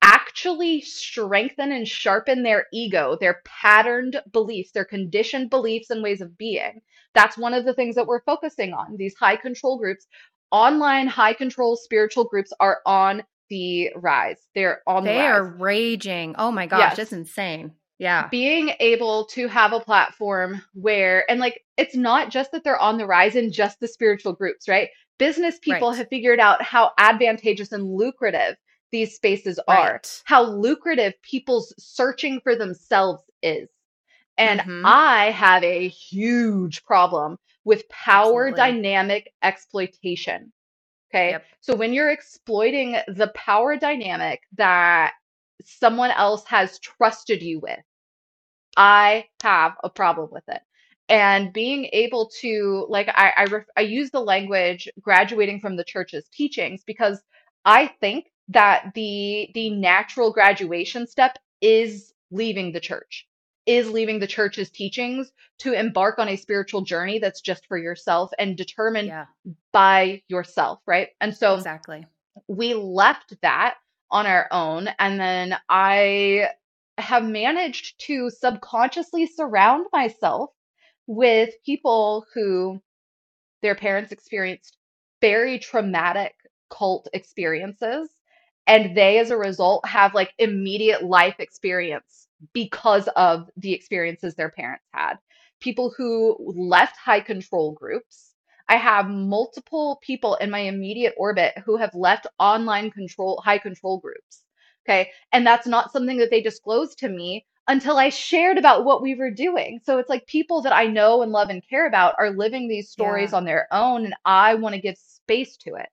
actually strengthen and sharpen their ego, their patterned beliefs, their conditioned beliefs and ways of being. That's one of the things that we're focusing on. These high control groups, online high control spiritual groups are on the rise. They're on they the are raging. Oh my gosh, yes. that's insane. Yeah. Being able to have a platform where, and like, it's not just that they're on the rise in just the spiritual groups, right? Business people right. have figured out how advantageous and lucrative these spaces right. are, how lucrative people's searching for themselves is. And mm-hmm. I have a huge problem with power Absolutely. dynamic exploitation. Okay. Yep. So when you're exploiting the power dynamic that someone else has trusted you with, I have a problem with it. And being able to, like, I, I, ref- I use the language graduating from the church's teachings because I think that the the natural graduation step is leaving the church is leaving the church's teachings to embark on a spiritual journey that's just for yourself and determined yeah. by yourself right and so exactly we left that on our own and then i have managed to subconsciously surround myself with people who their parents experienced very traumatic cult experiences and they as a result have like immediate life experience because of the experiences their parents had. People who left high control groups. I have multiple people in my immediate orbit who have left online control high control groups okay? And that's not something that they disclosed to me until i shared about what we were doing so it's like people that i know and love and care about are living these stories Yeah. on their own and i want to give space to it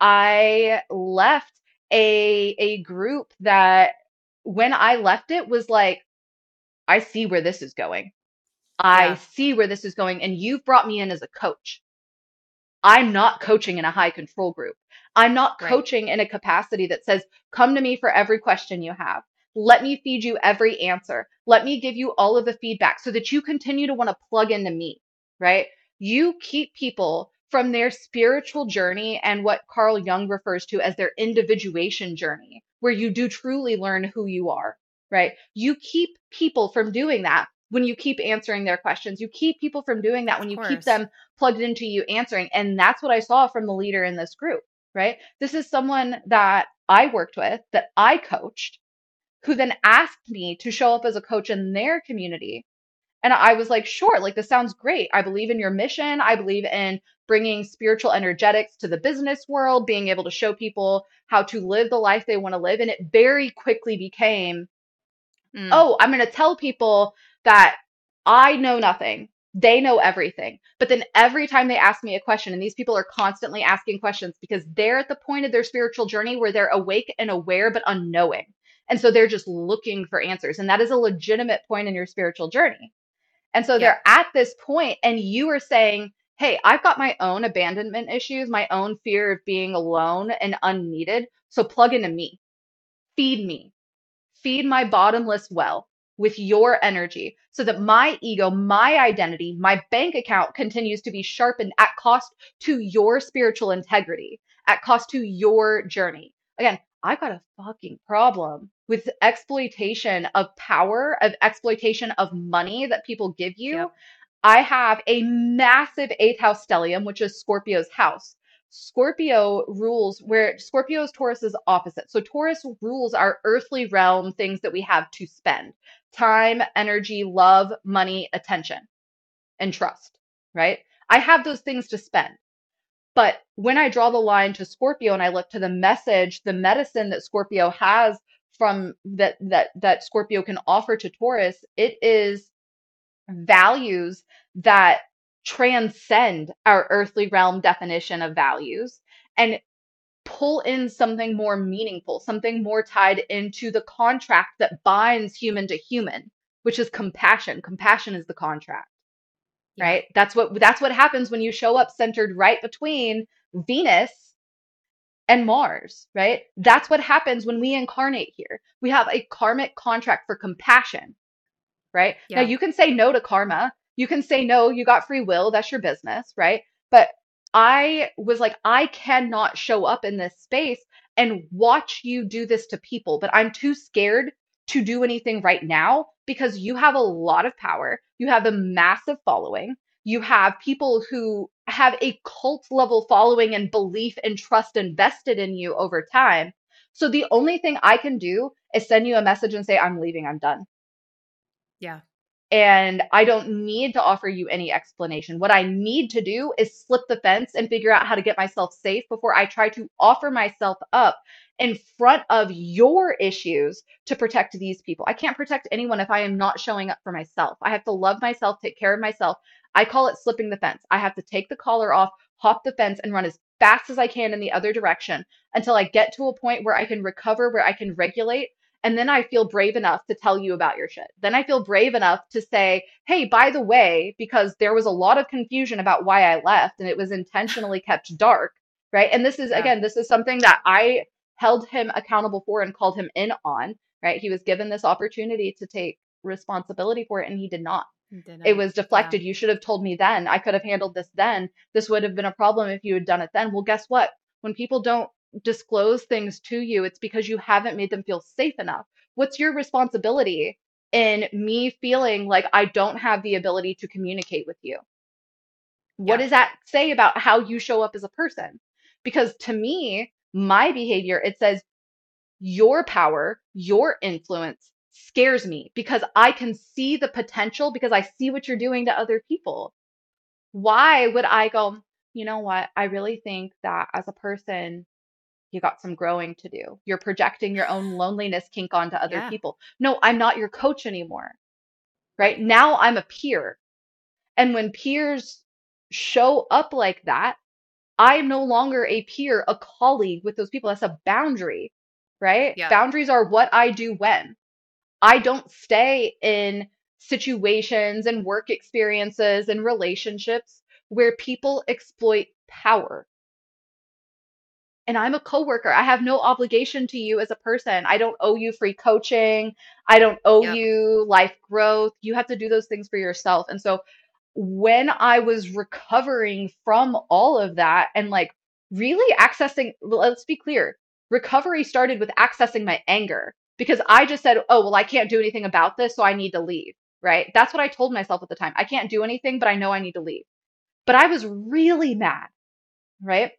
I left a a group that when I left it was like, I see where this is going. I Yeah. see where this is going, and you've brought me in as a coach. I'm not coaching in a high control group. I'm not Right. coaching in a capacity that says, come to me for every question you have. Let me feed you every answer. Let me give you all of the feedback so that you continue to want to plug into me, right? You keep people from their spiritual journey and what Carl Jung refers to as their individuation journey, where you do truly learn who you are, right? You keep people from doing that when you keep answering their questions. You keep people from doing that when you keep them plugged into you answering. And that's what I saw from the leader in this group, right? This is someone that I worked with, that I coached, who then asked me to show up as a coach in their community. And I was like, sure, like this sounds great. I believe in your mission. I believe in bringing spiritual energetics to the business world, being able to show people how to live the life they want to live. And it very quickly became Mm. oh, I'm going to tell people that I know nothing. They know everything. But then every time they ask me a question, and these people are constantly asking questions because they're at the point of their spiritual journey where they're awake and aware, but unknowing. And so they're just looking for answers. And that is a legitimate point in your spiritual journey. And so Yeah. they're at this point, and you are saying, Hey, I've got my own abandonment issues, my own fear of being alone and unneeded. So plug into me, feed me, feed my bottomless well with your energy so that my ego, my identity, my bank account continues to be sharpened at cost to your spiritual integrity, at cost to your journey. Again, I've got a fucking problem with exploitation of power, of exploitation of money that people give you. Yep. I have a massive eighth house stellium, which is Scorpio's house. Scorpio rules where Scorpio's Taurus's opposite. So Taurus rules our earthly realm things that we have to spend. Time, energy, love, money, attention, and trust, right? I have those things to spend. But when I draw the line to Scorpio and I look to the message, the medicine that Scorpio has from that that that Scorpio can offer to Taurus, it is values that transcend our earthly realm definition of values and pull in something more meaningful, something more tied into the contract that binds human to human, which is compassion. Compassion is the contract, Yeah. right? That's what that's what happens when you show up centered right between Venus and Mars, right? That's what happens when we incarnate here. We have a karmic contract for compassion, right? Now you can say no to karma. You can say no, you got free will, that's your business, right? But I was like, I cannot show up in this space and watch you do this to people, but I'm too scared to do anything right now because you have a lot of power. You have a massive following. You have people who have a cult level following and belief and trust invested in you over time. So the only thing I can do is send you a message and say, I'm leaving, I'm done. Yeah. And I don't need to offer you any explanation. What I need to do is slip the fence and figure out how to get myself safe before I try to offer myself up in front of your issues to protect these people. I can't protect anyone if I am not showing up for myself. I have to love myself, take care of myself. I call it slipping the fence. I have to take the collar off, hop the fence, and run as fast as I can in the other direction until I get to a point where I can recover, where I can regulate, and then I feel brave enough to tell you about your shit. Then I feel brave enough to say, hey, by the way, because there was a lot of confusion about why I left and it was intentionally kept dark, right? And this is, Yeah. again, this is something that I held him accountable for and called him in on, right? He was given this opportunity to take responsibility for it and he did not. It was deflected. You should have told me then. I could have handled this then. This would have been a problem if you had done it then. Well, guess what? When people don't disclose things to you, it's because you haven't made them feel safe enough. What's your responsibility in me feeling like I don't have the ability to communicate with you? What Yeah. does that say about how you show up as a person? Because to me, my behavior, it says your power, your influence scares me because I can see the potential because I see what you're doing to other people. Why would I go, you know what? I really think that as a person, you got some growing to do. You're projecting your own loneliness kink onto other Yeah. people. No, I'm not your coach anymore. Right? Now I'm a peer. And when peers show up like that, I am no longer a peer, a colleague with those people. That's a boundary, right? Yeah. Boundaries are what I do when. I don't stay in situations and work experiences and relationships where people exploit power. And I'm a coworker. I have no obligation to you as a person. I don't owe you free coaching. I don't owe you life growth. You have to do those things for yourself. And so when I was recovering from all of that and like really accessing, let's be clear, recovery started with accessing my anger because I just said, oh, well, I can't do anything about this, so I need to leave, right? That's what I told myself at the time. I can't do anything, but I know I need to leave. But I was really mad, right?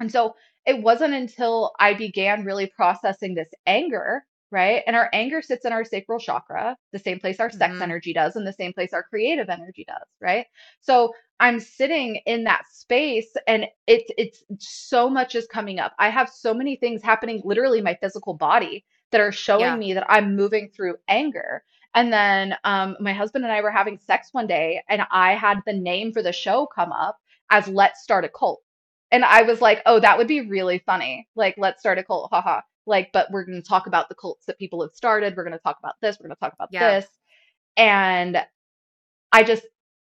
And so it wasn't until I began really processing this anger, right? And our anger sits in our sacral chakra, the same place our sex Mhm. energy does, and the same place our creative energy does, right? So I'm sitting in that space and it's it's so much is coming up. I have so many things happening literally my physical body that are showing Yeah. me that I'm moving through anger. And then um, my husband and I were having sex one day, and I had the name for the show come up as Let's Start a Cult. And I was like, oh, that would be really funny. Like, let's start a cult, haha. Like, but we're going to talk about the cults that people have started. We're going to talk about this. We're going to talk about Yeah. this. And I just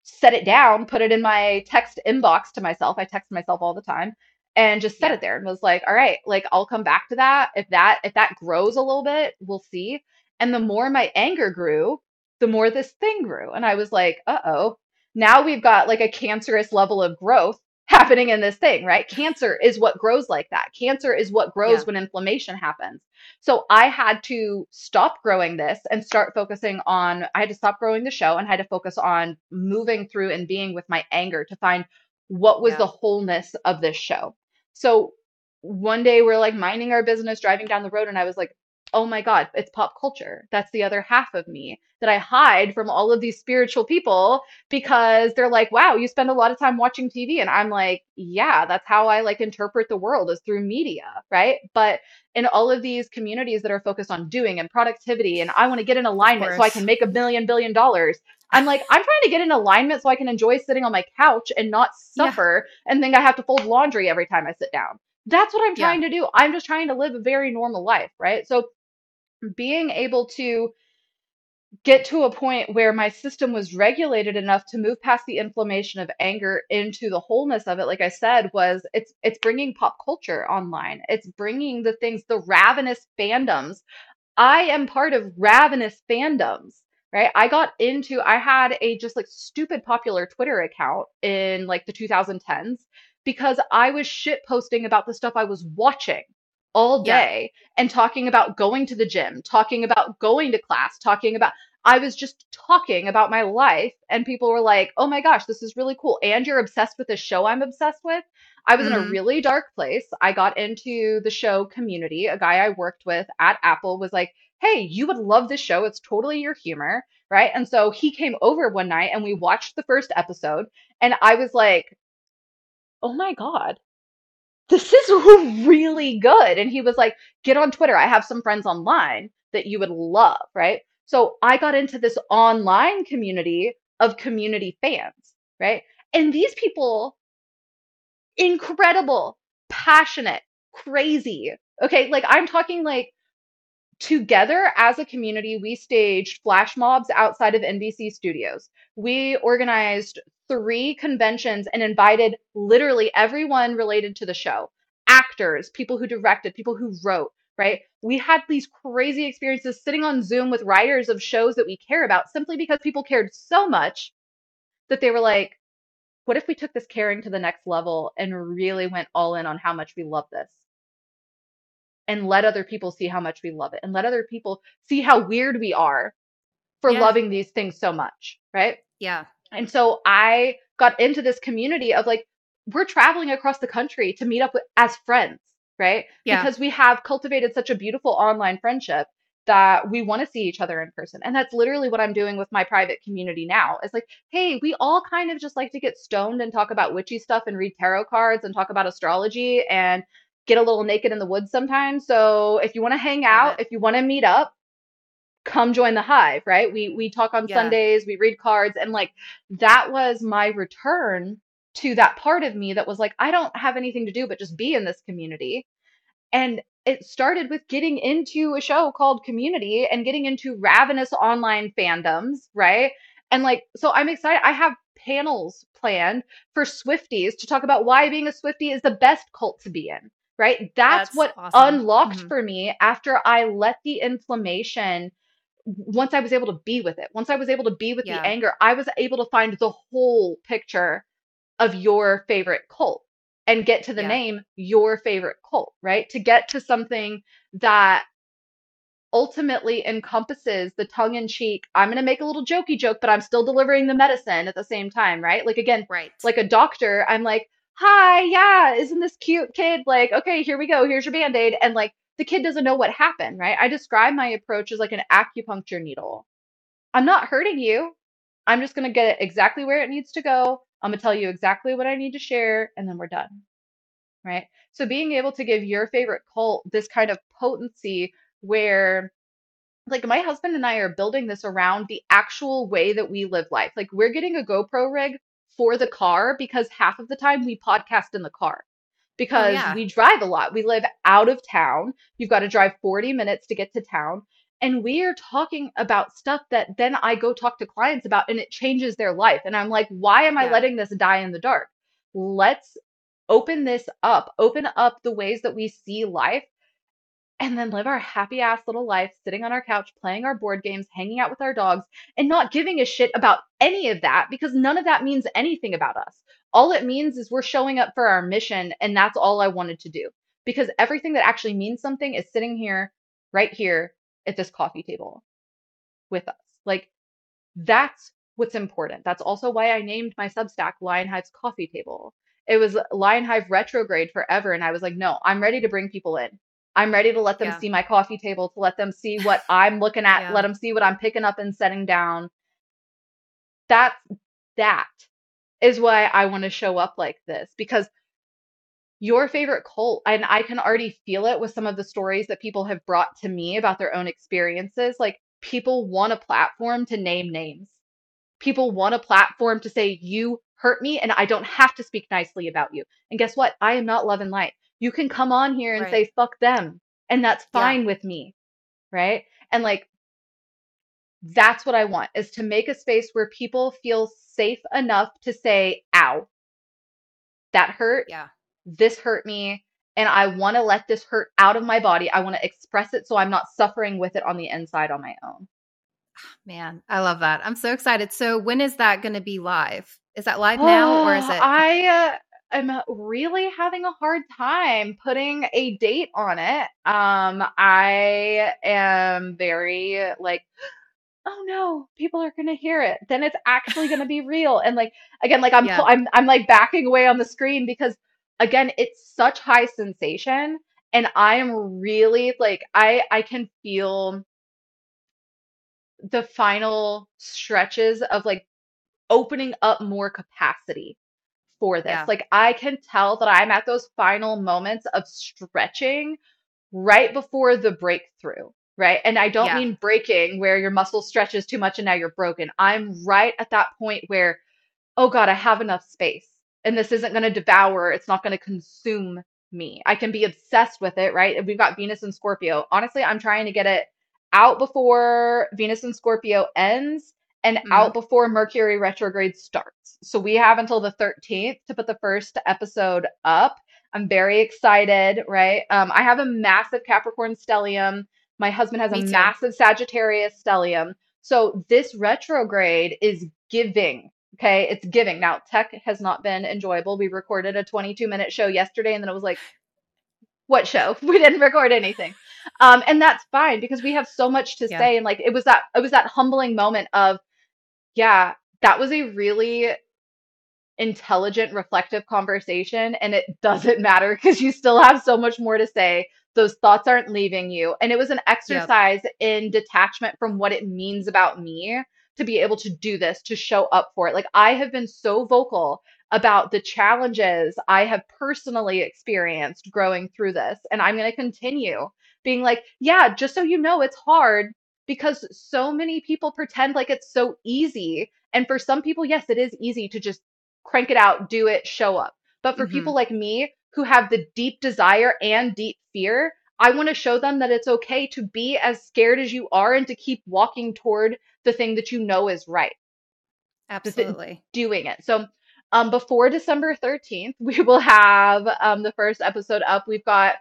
set it down, put it in my text inbox to myself. I text myself all the time and just set Yeah. it there and was like, all right, like I'll come back to that. If that if that grows a little bit, we'll see. And the more my anger grew, the more this thing grew. And I was like, uh-oh. Now we've got like a cancerous level of growth happening in this thing, right? Cancer is what grows like that. Cancer is what grows Yeah. when inflammation happens. So I had to stop growing this and start focusing on, I had to stop growing the show and had to focus on moving through and being with my anger to find what was Yeah. the wholeness of this show. So one day we're like minding our business, driving down the road, and I was like, oh my God, it's pop culture. That's the other half of me that I hide from all of these spiritual people because they're like, wow, you spend a lot of time watching TV. And I'm like, yeah, that's how I like interpret the world is through media, right? But in all of these communities that are focused on doing and productivity, and I want to get in alignment so I can make a million billion dollars. I'm like, I'm trying to get in alignment so I can enjoy sitting on my couch and not Yeah. suffer and think I have to fold laundry every time I sit down. That's what I'm Yeah. trying to do. I'm just trying to live a very normal life, right? So being able to get to a point where my system was regulated enough to move past the inflammation of anger into the wholeness of it like i said was it's it's bringing pop culture online. It's bringing the things the ravenous fandoms. I am part of ravenous fandoms right? I got into i had a just like stupid popular twitter account in like the 2010s because i was shit posting about the stuff i was watching all Yeah. day and talking about going to the gym, talking about going to class, talking about I was just talking about my life and people were like, "Oh my gosh, this is really cool." And you're obsessed with the show I'm obsessed with. I was in a Mhm. really dark place. I got into the show community. A guy I worked with at Apple was like, "Hey, you would love this show. It's totally your humor." Right? And so he came over one night and we watched the first episode and I was like, "Oh my god, this is really good. And he was like, get on Twitter. I have some friends online that you would love, right? So I got into this online community of community fans, right? And these people, incredible, passionate, crazy. Okay, like I'm talking like together as a community, we staged flash mobs outside of NBC studios. We organized three conventions and invited literally everyone related to the show actors, people who directed, people who wrote, right? We had these crazy experiences sitting on Zoom with writers of shows that we care about simply because people cared so much that they were like, what if we took this caring to the next level and really went all in on how much we love this? And let other people see how much we love it and let other people see how weird we are for Yeah. loving these things so much, right? Yeah. And so I got into this community of like, we're traveling across the country to meet up with, as friends, right? Yeah. Because we have cultivated such a beautiful online friendship that we want to see each other in person. And that's literally what I'm doing with my private community now. It's like, hey, we all kind of just like to get stoned and talk about witchy stuff and read tarot cards and talk about astrology and get a little naked in the woods sometimes. So if you want to hang out, if you want to meet up, come join the hive, right? We we talk on Yeah. Sundays, we read cards and like that was my return to that part of me that was like I don't have anything to do but just be in this community. And it started with getting into a show called Community and getting into ravenous online fandoms, right? And like so I'm excited. I have panels planned for Swifties to talk about why being a Swiftie is the best cult to be in, right? That's, That's what awesome. unlocked Mhm. for me after I let the inflammation once I was able to be with it, once I was able to be with Yeah. the anger, I was able to find the whole picture of your favorite cult and get to the Yeah. name your favorite cult, right? To get to something that ultimately encompasses the tongue in cheek. I'm going to make a little jokey joke, but I'm still delivering the medicine at the same time, right? Like, again, Right. like a doctor, I'm like, hi, yeah, isn't this cute kid? Like, okay, here we go. Here's your band aid. And like, the kid doesn't know what happened, right? I describe my approach as like an acupuncture needle. I'm not hurting you. I'm just going to get it exactly where it needs to go. I'm going to tell you exactly what I need to share, and then we're done. Right. So, being able to give your favorite cult this kind of potency where, like, my husband and I are building this around the actual way that we live life. Like, we're getting a GoPro rig for the car because half of the time we podcast in the car oh, because yeah. we drive a lot. We live out of town. You've got to drive 40 minutes to get to town. And we are talking about stuff that then I go talk to clients about and it changes their life. And I'm like, why am I Yeah. letting this die in the dark? Let's open this up, open up the ways that we see life, and then live our happy ass little life sitting on our couch, playing our board games, hanging out with our dogs, and not giving a shit about any of that because none of that means anything about us. All it means is we're showing up for our mission, and that's all I wanted to do. Because everything that actually means something is sitting here, right here at this coffee table with us. Like, that's what's important. That's also why I named my Substack Lionhive's Coffee Table. It was Lionhive retrograde forever, and I was like, no, I'm ready to bring people in. I'm ready to let them Yeah. see my coffee table, to let them see what I'm looking at, Yeah. let them see what I'm picking up and setting down. That's that is why I want to show up like this because your favorite cult, and I can already feel it with some of the stories that people have brought to me about their own experiences. Like, people want a platform to name names. People want a platform to say, You hurt me, and I don't have to speak nicely about you. And guess what? I am not love and light. You can come on here and Right. say, Fuck them, and that's Yeah. fine with me. Right. And like, that's what I want is to make a space where people feel safe enough to say, Ow, that hurt Yeah. this hurt me and I want to let this hurt out of my body. I want to express it so I'm not suffering with it on the inside on my own. Man, I love that. I'm so excited. So when is that going to be live? Is that live now or is Oh, it? I uh, am really having a hard time putting a date on it. Um, I am very like, oh no, people are gonna hear it. Then it's actually gonna be real. And like again, like I'm Yeah. I'm I'm like backing away on the screen because again, it's such high sensation, and I am really like I I can feel the final stretches of like opening up more capacity for this. Yeah. Like I can tell that I'm at those final moments of stretching right before the breakthrough, right? And I don't Yeah. mean breaking where your muscle stretches too much and now you're broken. I'm right at that point where, oh God, I have enough space and this isn't going to devour, it's not going to consume me. I can be obsessed with it, right? We've got Venus and Scorpio. Honestly, I'm trying to get it out before Venus and Scorpio ends and Mhm. out before Mercury retrograde starts. So we have until the 13th to put the first episode up. I'm very excited, right? Um, I have a massive Capricorn stellium. My husband has Me a too. massive Sagittarius stellium. So this retrograde is giving. Okay, it's giving. Now, tech has not been enjoyable. We recorded a 22 minute show yesterday, and then it was like, what show? We didn't record anything. Um, and that's fine because we have so much to Yeah. say. And like it was that it was that humbling moment of, yeah, that was a really intelligent, reflective conversation. And it doesn't matter because you still have so much more to say. Those thoughts aren't leaving you. And it was an Yep. exercise in detachment from what it means about me to be able to do this, to show up for it. Like I have been so vocal about the challenges I have personally experienced growing through this. And I'm going to continue being like, yeah, just so you know, it's hard because so many people pretend like it's so easy. And for some people, yes, it is easy to just crank it out, do it, show up. But for hmm people like me who have the deep desire and deep fear, I want to show them that it's okay to be as scared as you are and to keep walking toward the thing that you know is right Absolutely. doing it. So um, before December 13th, we will have um, the first episode up. We've got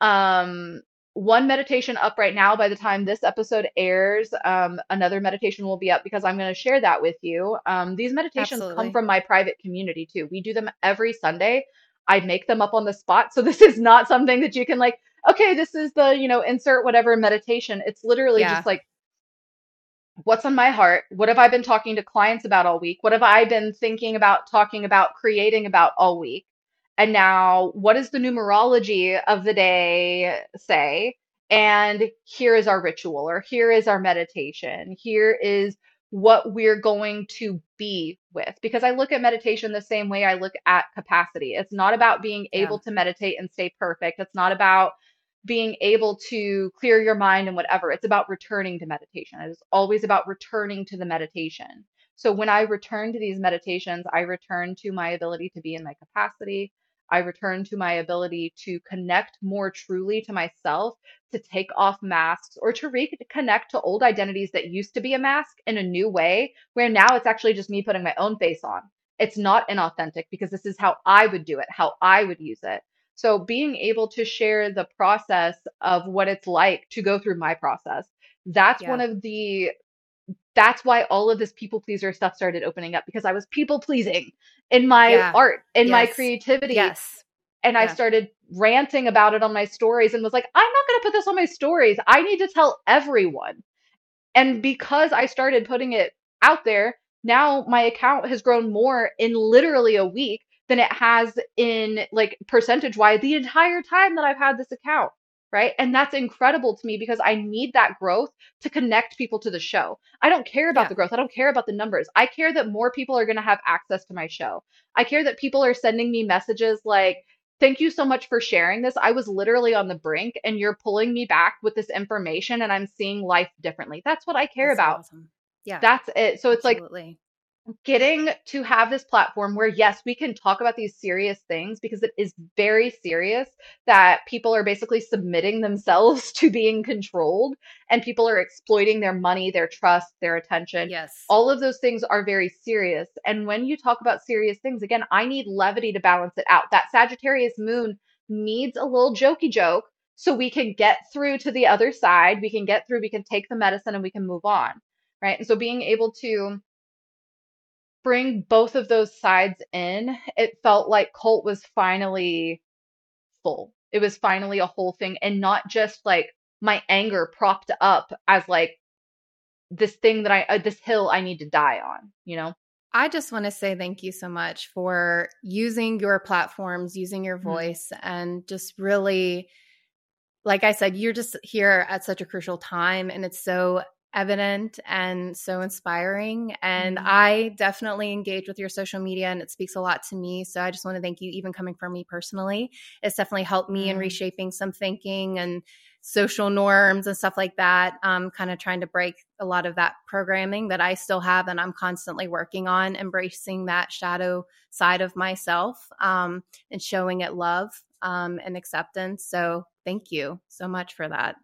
um, one meditation up right now. By the time this episode airs, um, another meditation will be up because I'm going to share that with you. Um, these meditations come from my private community too. We do them every Sunday. I make them up on the spot. So this is not something that you can like, okay, this is the, you know, insert whatever meditation. It's literally just like what's on my heart? What have I been talking to clients about all week? What have I been thinking about, talking about, creating about all week? And now, what does the numerology of the day say? And here is our ritual, or here is our meditation. Here is what we're going to be with. Because I look at meditation the same way I look at capacity. It's not about being Yeah. able to meditate and stay perfect. It's not about being able to clear your mind and whatever. It's about returning to meditation. It is always about returning to the meditation. So when I return to these meditations, I return to my ability to be in my capacity. I return to my ability to connect more truly to myself, to take off masks or to reconnect to old identities that used to be a mask in a new way, where now it's actually just me putting my own face on. It's not inauthentic because this is how I would do it, how I would use it. So being able to share the process of what it's like to go through my process, that's one of the that's why all of this people pleaser stuff started opening up because I was people pleasing in my Yeah. art, in my creativity, Yes. and I started ranting about it on my stories and was like, I'm not going to put this on my stories. I need to tell everyone. And because I started putting it out there, now my account has grown more in literally a week than it has in like percentage wise the entire time that I've had this account. Right. And that's incredible to me because I need that growth to connect people to the show. I don't care about Yeah. the growth. I don't care about the numbers. I care that more people are going to have access to my show. I care that people are sending me messages like, Thank you so much for sharing this. I was literally on the brink and you're pulling me back with this information and I'm seeing life differently. That's what I care That's about. awesome. Yeah. That's it. So it's like Absolutely. Getting to have this platform where yes we can talk about these serious things because it is very serious that people are basically submitting themselves to being controlled and people are exploiting their money their trust their attention. Yes. all of those things are very serious. And when you talk about serious things again i need levity to balance it out. That sagittarius moon needs a little jokey joke so we can get through to the other side. We can get through we can take the medicine and we can move on right? And so being able to bring both of those sides in, it felt like Cult was finally full. It was finally a whole thing and not just like my anger propped up as like this thing that I, uh, this hill I need to die on, you know? I just want to say thank you so much for using your platforms, using your Mhm. voice, and just really, like I said, you're just here at such a crucial time, and it's so evident and so inspiring. And Mhm. I definitely engage with your social media, and it speaks a lot to me. So I just want to thank you, even coming from me personally. It's definitely helped me in Mm. reshaping some thinking and social norms and stuff like that. Um, kind of trying to break a lot of that programming that I still have, and I'm constantly working on embracing that shadow side of myself um, and showing it love um, and acceptance. So thank you so much for that.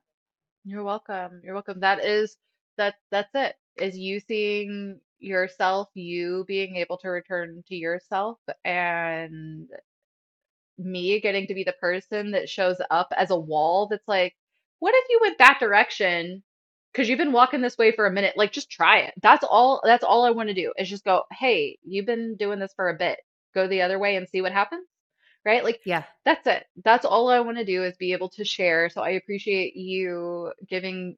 You're welcome. You're welcome. That is that that's it. Is you seeing yourself, you being able to return to yourself and me getting to be the person that shows up as a wall that's like, what if you went that direction? Because you've been walking this way for a minute. Like, just try it. That's all. That's all I want to do is just go, hey, you've been doing this for a bit. Go the other way and see what happens. Right? Like, Yeah. that's it. That's all I want to do is be able to share. So I appreciate you giving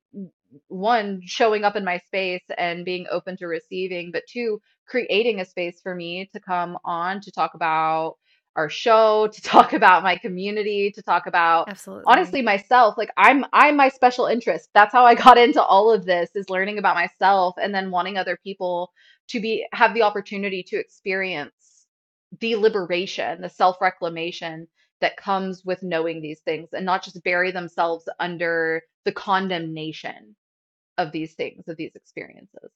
one showing up in my space and being open to receiving, but two creating a space for me to come on to talk about our show, to talk about my community, to talk about Absolutely. honestly myself. Like I'm I'm my special interest. That's how I got into all of this is learning about myself and then wanting other people to be have the opportunity to experience the liberation, the self-reclamation that comes with knowing these things and not just bury themselves under the condemnation of these things, of these experiences.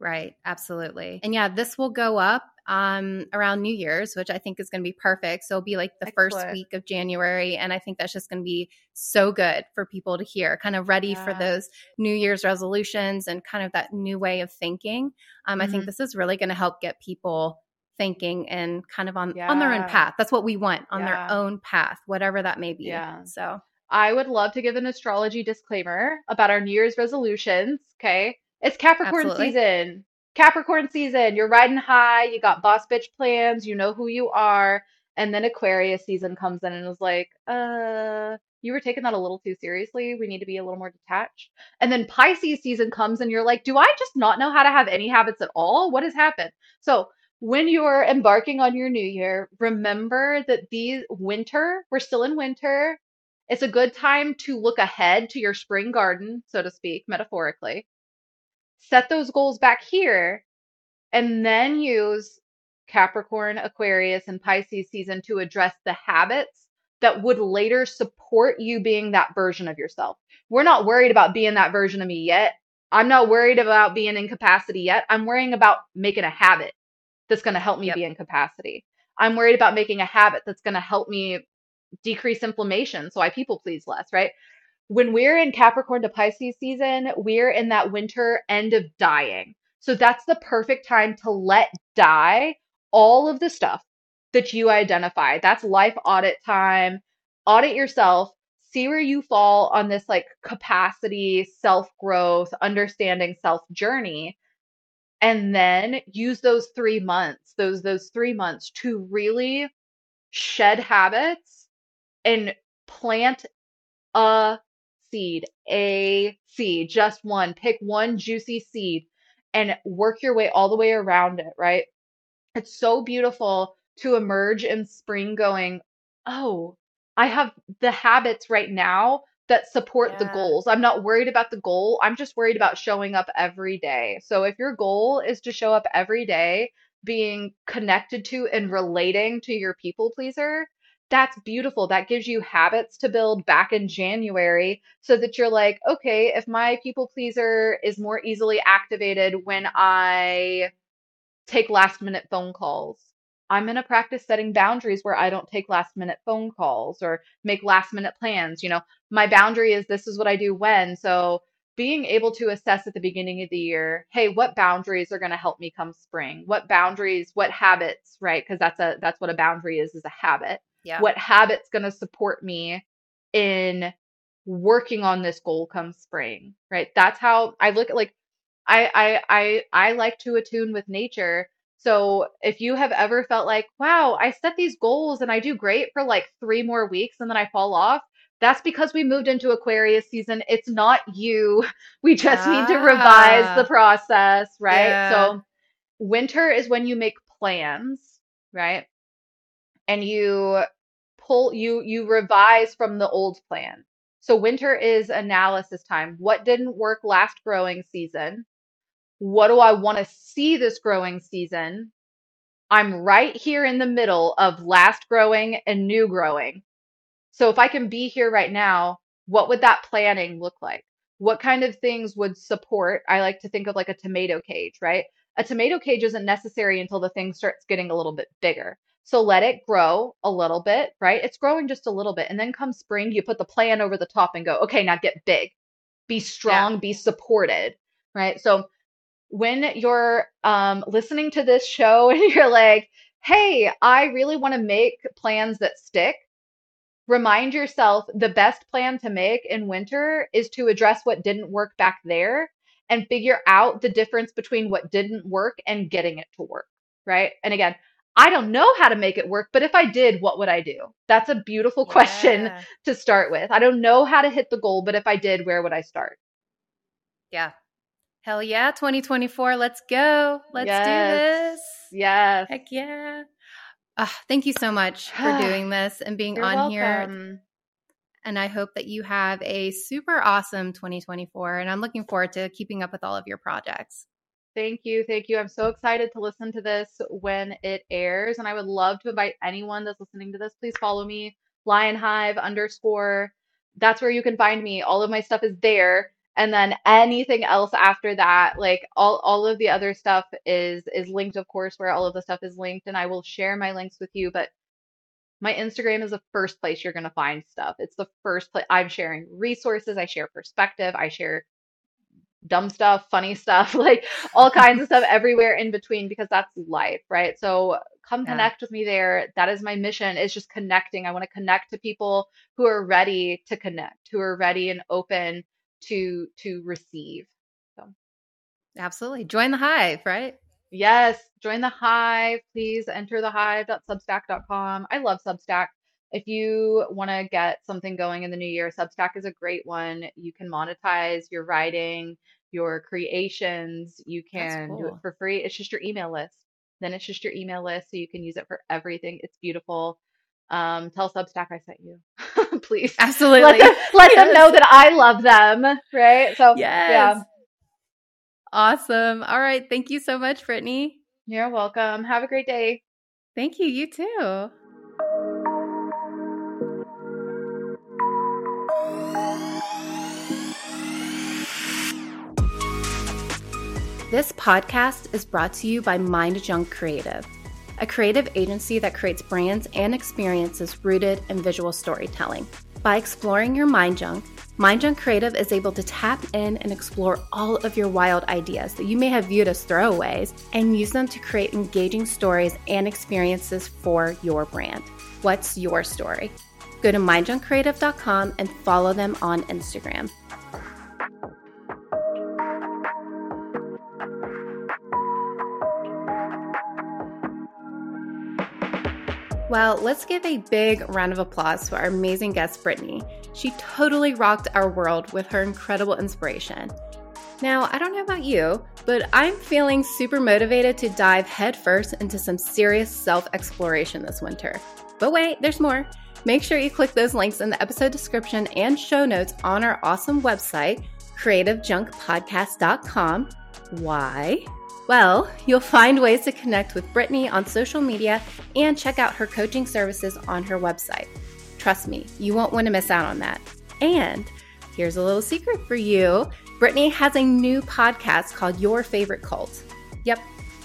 Right, absolutely. And yeah, this will go up um around New Year's, which I think is going to be perfect. So it'll be like the first week of January and I think that's just going to be so good for people to hear, kind of ready for those New Year's resolutions and kind of that new way of thinking. Um I think Mhm. this is really going to help get people thinking and kind of on on their own path. That's what we want, on Yeah. their own path, whatever that may be. Yeah. So, I would love to give an astrology disclaimer about our New Year's resolutions. Okay. It's Capricorn Absolutely. season. Capricorn season. You're riding high. You got boss bitch plans. You know who you are. And then Aquarius season comes in and is like, uh, you were taking that a little too seriously. We need to be a little more detached. And then Pisces season comes and you're like, do I just not know how to have any habits at all? What has happened? So when you're embarking on your new year, remember that these winter, we're still in winter. It's a good time to look ahead to your spring garden, so to speak, metaphorically. Set those goals back here and then use Capricorn, Aquarius, and Pisces season to address the habits that would later support you being that version of yourself. We're not worried about being that version of me yet. I'm not worried about being in capacity yet. I'm worrying about making a habit that's going to help me Yep. be in capacity. I'm worried about making a habit that's going to help me decrease inflammation so I people please less, right? When we're in Capricorn to Pisces season, we're in that winter end of dying. So that's the perfect time to let die all of the stuff that you identify. That's life audit time. Audit yourself, see where you fall on this like capacity, self growth, understanding self journey and then use those 3 months, those those 3 months to really shed habits and plant a seed, a seed, just one. Pick one juicy seed and work your way all the way around it, right? It's so beautiful to emerge in spring going, oh, I have the habits right now that support the goals. I'm not worried about the goal. I'm just worried about showing up every day. So if your goal is to show up every day, being connected to and relating to your people pleaser, that's beautiful. That gives you habits to build back in January so that you're like, okay, if my people pleaser is more easily activated when I take last minute phone calls. I'm going to practice setting boundaries where I don't take last minute phone calls or make last minute plans. You know, my boundary is this is what I do when. So being able to assess at the beginning of the year, hey, what boundaries are going to help me come spring? What boundaries, what habits, right? Because that's a that's what a boundary is, is a habit. Yeah. What habits going to support me in working on this goal come spring, right? That's how I look at like I I I I like to attune with nature. So if you have ever felt like, wow, I set these goals and I do great for like three more weeks and then I fall off, that's because we moved into Aquarius season. It's not you. We just need to revise the Ah. process, right? Yeah. So winter is when you make plans, right? And you pull you you revise from the old plan. So winter is analysis time. What didn't work last growing season? What do I want to see this growing season? I'm right here in the middle of last growing and new growing. So if I can be here right now, what would that planning look like? What kind of things would support? I like to think of like a tomato cage, right? A tomato cage isn't necessary until the thing starts getting a little bit bigger. So let it grow a little bit, right? It's growing just a little bit. And then come spring, you put the plan over the top and go, okay, now get big, be strong, be supported, right? So when you're um, listening to this show and you're like, hey, I really want to make plans that stick, remind yourself the best plan to make in winter is to address what didn't work back there and figure out the difference between what didn't work and getting it to work, right? And again, I don't know how to make it work, but if I did, what would I do? That's a beautiful question Yeah. to start with. I don't know how to hit the goal, but if I did, where would I start? Yeah. Hell yeah, 2024. Let's go. Let's yes. do this. Yes. Heck yeah. Uh, thank you so much for doing this and being You're on welcome. here. And I hope that you have a super awesome 2024. And I'm looking forward to keeping up with all of your projects. Thank you. Thank you. I'm so excited to listen to this when it airs. And I would love to invite anyone that's listening to this. Please follow me, Lionhive underscore. That's where you can find me. All of my stuff is there. And then anything else after that, like all, all of the other stuff is is linked, of course, where all of the stuff is linked. And I will share my links with you. But my Instagram is the first place you're going to find stuff. It's the first place I'm sharing resources. I share perspective. I share dumb stuff, funny stuff, like all kinds of stuff everywhere in between because that's life, right? So come Yeah. connect with me there. That is my mission is just connecting. I want to connect to people who are ready to connect, who are ready and open to to receive. So Absolutely. Join the hive, right? Yes, join the Hive. Please enter the hive.substack.com. I love Substack. If you want to get something going in the new year, Substack is a great one. You can monetize your writing, your creations. You can do it for free. It's just your email list. Then it's just your email list, so you can use it for everything. It's beautiful. Um, tell Substack I sent you, please. Absolutely. Let them let them know that I love them, right? So Yes. yeah, Awesome. All right. Thank you so much, Brittany. you're welcome. Have a great day. Thank you. You too. This podcast is brought to you by Mind Junk Creative, a creative agency that creates brands and experiences rooted in visual storytelling. By exploring your mind junk, Mind Junk Creative is able to tap in and explore all of your wild ideas that you may have viewed as throwaways and use them to create engaging stories and experiences for your brand. What's your story? Go to mindjunkcreative.com and follow them on Instagram. Well, let's give a big round of applause to our amazing guest, Brittany. She totally rocked our world with her incredible inspiration. Now, I don't know about you, but I'm feeling super motivated to dive headfirst into some serious self exploration this winter. But wait, there's more. Make sure you click those links in the episode description and show notes on our awesome website, creativejunkpodcast.com. Why? Well, you'll find ways to connect with Brittany on social media and check out her coaching services on her website. Trust me, you won't want to miss out on that. And here's a little secret for you Brittany has a new podcast called Your Favorite Cult. Yep,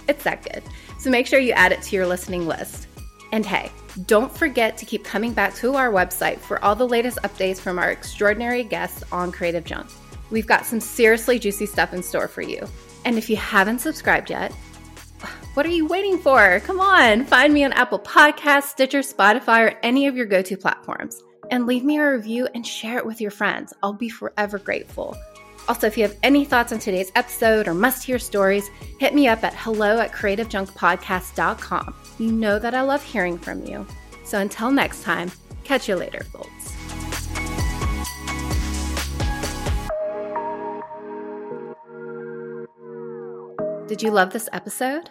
it's that good. So make sure you add it to your listening list. And hey, don't forget to keep coming back to our website for all the latest updates from our extraordinary guests on Creative Junk. We've got some seriously juicy stuff in store for you. And if you haven't subscribed yet, what are you waiting for? Come on, find me on Apple Podcasts, Stitcher, Spotify, or any of your go to platforms. And leave me a review and share it with your friends. I'll be forever grateful. Also, if you have any thoughts on today's episode or must hear stories, hit me up at hello at creativejunkpodcast.com. You know that I love hearing from you. So until next time, catch you later, folks. Did you love this episode?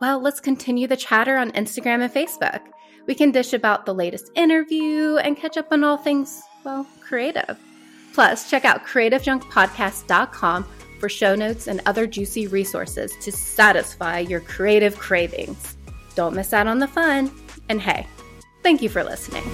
Well, let's continue the chatter on Instagram and Facebook. We can dish about the latest interview and catch up on all things, well, creative. Plus, check out creativejunkpodcast.com for show notes and other juicy resources to satisfy your creative cravings. Don't miss out on the fun. And hey, thank you for listening.